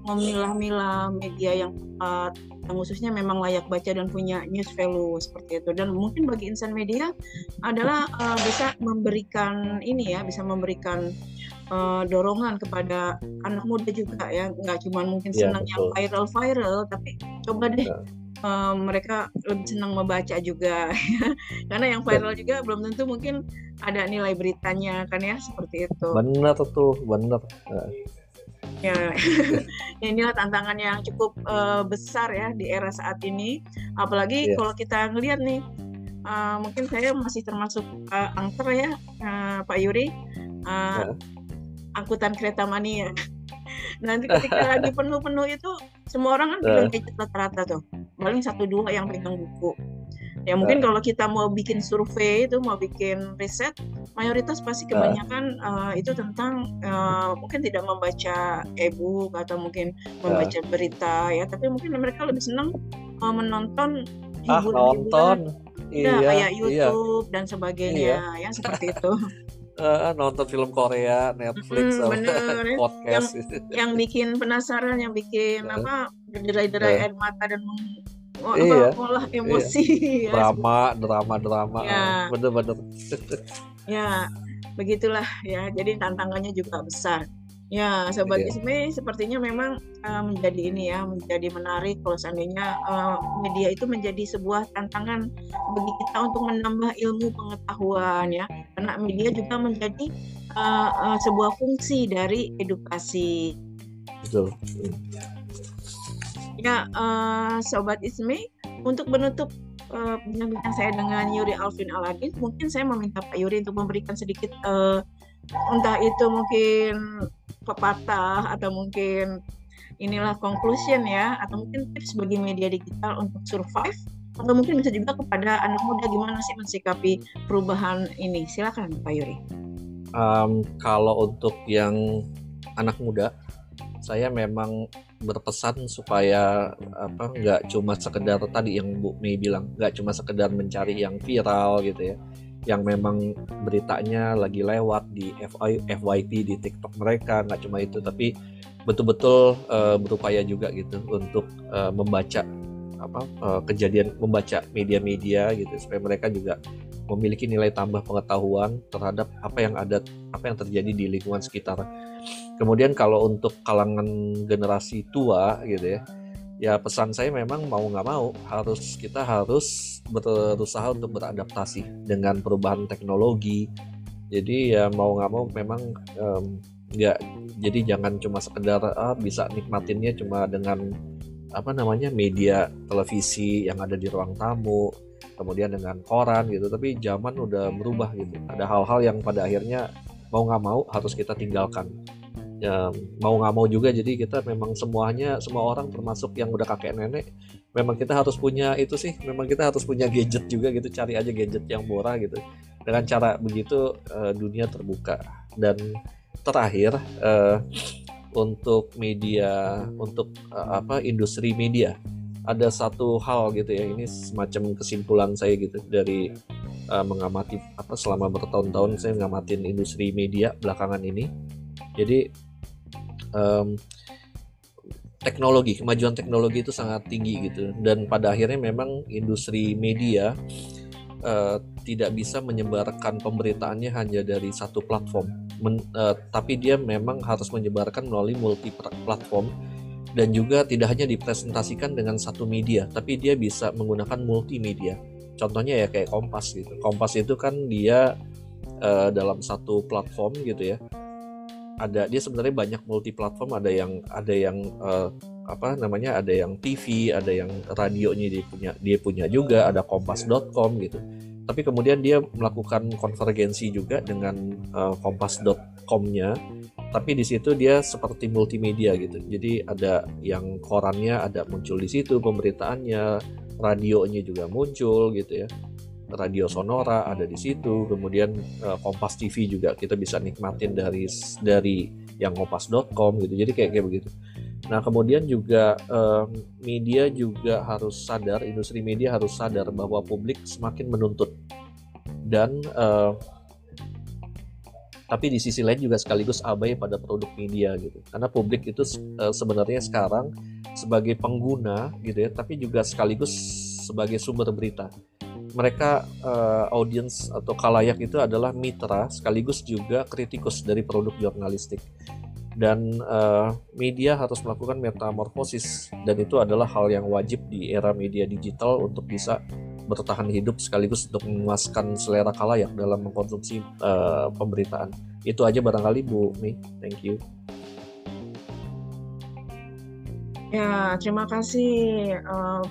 memilah-milah media yang tepat yang khususnya memang layak baca dan punya news value seperti itu. Dan mungkin bagi insan media adalah uh, bisa memberikan ini ya bisa memberikan uh, dorongan kepada anak muda juga ya. Nggak cuma mungkin iya, senang ya, yang viral viral tapi coba deh ya. uh, mereka lebih senang membaca juga. Karena yang viral juga belum tentu mungkin ada nilai beritanya kan ya seperti itu. Benar tuh benar Ya, inilah tantangan yang cukup uh, besar ya di era saat ini. Apalagi yeah. kalau kita ngelihat nih, uh, mungkin saya masih termasuk uh, angker ya, uh, Pak Yuri, uh, yeah. angkutan kereta mania. Nanti ketika lagi penuh-penuh itu, semua orang kan pegang gadget rata-rata tuh, paling satu dua yang pegang buku ya mungkin kalau kita mau bikin survei itu mau bikin riset mayoritas pasti kebanyakan uh, itu tentang uh, mungkin tidak membaca e-book atau mungkin membaca berita ya. Tapi mungkin mereka lebih senang uh, menonton hiburan ah, ya, iya, kayak iya. YouTube iya. dan sebagainya iya. ya seperti itu. Uh, nonton film Korea, Netflix, hmm, bener. podcast. Yang, yang bikin penasaran, yang bikin uh, apa berderai-derai uh, air mata dan oh, iya. olah emosi iya. drama drama drama. Ya. bener-bener ya begitulah ya. Jadi tantangannya juga besar. Ya sobat yeah. Isme sepertinya memang uh, menjadi ini ya menjadi menarik kalau seandainya uh, media itu menjadi sebuah tantangan bagi kita untuk menambah ilmu pengetahuan ya. Karena media juga menjadi uh, uh, sebuah fungsi dari edukasi. Betul Ya, uh, Sobat Ismi, untuk menutup uh, saya dengan Yuri Alvin Aladin, mungkin saya meminta Pak Yuri untuk memberikan sedikit uh, entah itu mungkin pepatah atau mungkin inilah conclusion ya, atau mungkin tips bagi media digital untuk survive atau mungkin bisa juga kepada anak muda gimana sih mensikapi perubahan ini. Silakan Pak Yuri. Um, kalau untuk yang anak muda, saya memang berpesan supaya apa nggak cuma sekedar tadi yang Bu Mei bilang nggak cuma sekedar mencari yang viral gitu ya yang memang beritanya lagi lewat di FY, FYP di TikTok mereka nggak cuma itu tapi betul-betul uh, berupaya juga gitu untuk uh, membaca apa uh, kejadian membaca media-media gitu supaya mereka juga memiliki nilai tambah pengetahuan terhadap apa yang ada apa yang terjadi di lingkungan sekitar. Kemudian kalau untuk kalangan generasi tua gitu ya, ya pesan saya memang mau nggak mau harus kita harus berusaha untuk beradaptasi dengan perubahan teknologi. Jadi ya mau nggak mau memang nggak um, jadi jangan cuma sekedar ah, bisa nikmatinnya cuma dengan apa namanya media televisi yang ada di ruang tamu kemudian dengan koran gitu. Tapi zaman udah berubah gitu. Ada hal-hal yang pada akhirnya mau nggak mau harus kita tinggalkan ya mau nggak mau juga jadi kita memang semuanya semua orang termasuk yang udah kakek nenek memang kita harus punya itu sih memang kita harus punya gadget juga gitu cari aja gadget yang murah gitu. Dengan cara begitu uh, dunia terbuka. Dan terakhir uh, untuk media untuk uh, apa industri media ada satu hal gitu ya ini semacam kesimpulan saya gitu dari uh, mengamati apa selama bertahun-tahun saya ngamatin industri media belakangan ini. Jadi um, teknologi kemajuan teknologi itu sangat tinggi gitu dan pada akhirnya memang industri media uh, tidak bisa menyebarkan pemberitaannya hanya dari satu platform men, uh, tapi dia memang harus menyebarkan melalui multi platform dan juga tidak hanya dipresentasikan dengan satu media, tapi dia bisa menggunakan multimedia. Contohnya ya kayak Kompas gitu. Kompas itu kan dia uh, dalam satu platform gitu ya. Ada dia sebenarnya banyak multi platform, ada yang ada yang uh, apa namanya, ada yang TV, ada yang radionya dia punya dia punya juga, ada kompas.com gitu. Tapi kemudian dia melakukan konvergensi juga dengan uh, kompas.com-nya tapi di situ dia seperti multimedia gitu. Jadi ada yang korannya ada muncul di situ pemberitaannya radionya juga muncul gitu ya radio sonora ada di situ kemudian uh, kompas TV juga kita bisa nikmatin dari dari yang kompas.com gitu jadi kayak kayak begitu Nah, kemudian juga eh, media juga harus sadar, industri media harus sadar bahwa publik semakin menuntut. Dan eh, tapi di sisi lain juga sekaligus abai pada produk media gitu. Karena publik itu eh, sebenarnya sekarang sebagai pengguna gitu ya, tapi juga sekaligus sebagai sumber berita. Mereka uh, audiens atau kalayak itu adalah mitra sekaligus juga kritikus dari produk jurnalistik dan uh, media harus melakukan metamorfosis dan itu adalah hal yang wajib di era media digital untuk bisa bertahan hidup sekaligus untuk memuaskan selera kalayak dalam mengkonsumsi uh, pemberitaan. Itu aja barangkali Bu Mi. Thank you. Ya, terima kasih uh,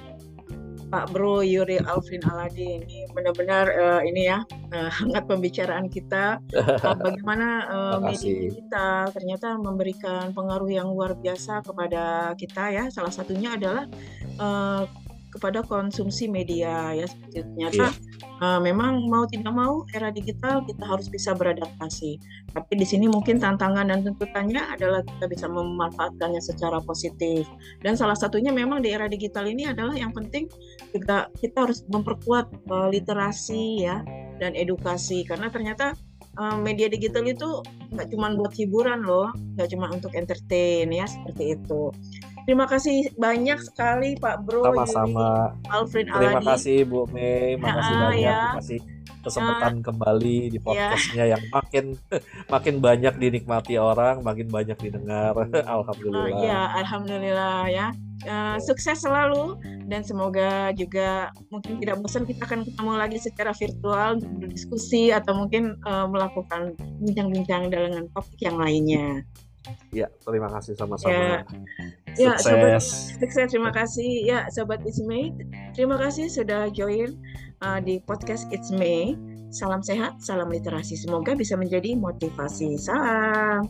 Pak Bro Yuri Alvin Aladi ini benar-benar uh, ini ya uh, hangat pembicaraan kita. Uh, bagaimana uh, media kita ternyata memberikan pengaruh yang luar biasa kepada kita ya. Salah satunya adalah uh, kepada konsumsi media ya seperti ternyata yeah. Uh, memang mau tidak mau era digital kita harus bisa beradaptasi. Tapi di sini mungkin tantangan dan tuntutannya adalah kita bisa memanfaatkannya secara positif. Dan salah satunya memang di era digital ini adalah yang penting juga kita harus memperkuat uh, literasi ya dan edukasi. Karena ternyata uh, media digital itu nggak cuma buat hiburan loh nggak cuma untuk entertain ya seperti itu Terima kasih banyak sekali Pak Bro. Sama-sama. Alfred Terima Aladi. kasih Bu Mei, makasih ya, banyak. Ya. Terima kasih kesempatan ya. kembali di ya. podcastnya ya. yang makin makin banyak dinikmati orang, makin banyak didengar. alhamdulillah. Uh, ya, alhamdulillah ya. Uh, sukses selalu dan semoga juga mungkin tidak bosan kita akan ketemu lagi secara virtual untuk berdiskusi atau mungkin uh, melakukan bincang-bincang dengan topik yang lainnya. Ya, terima kasih sama-sama. Ya, ya sobat, sukses. Terima kasih ya, sobat It's May. Terima kasih sudah join uh, di podcast It's May. Salam sehat, salam literasi. Semoga bisa menjadi motivasi. Salam.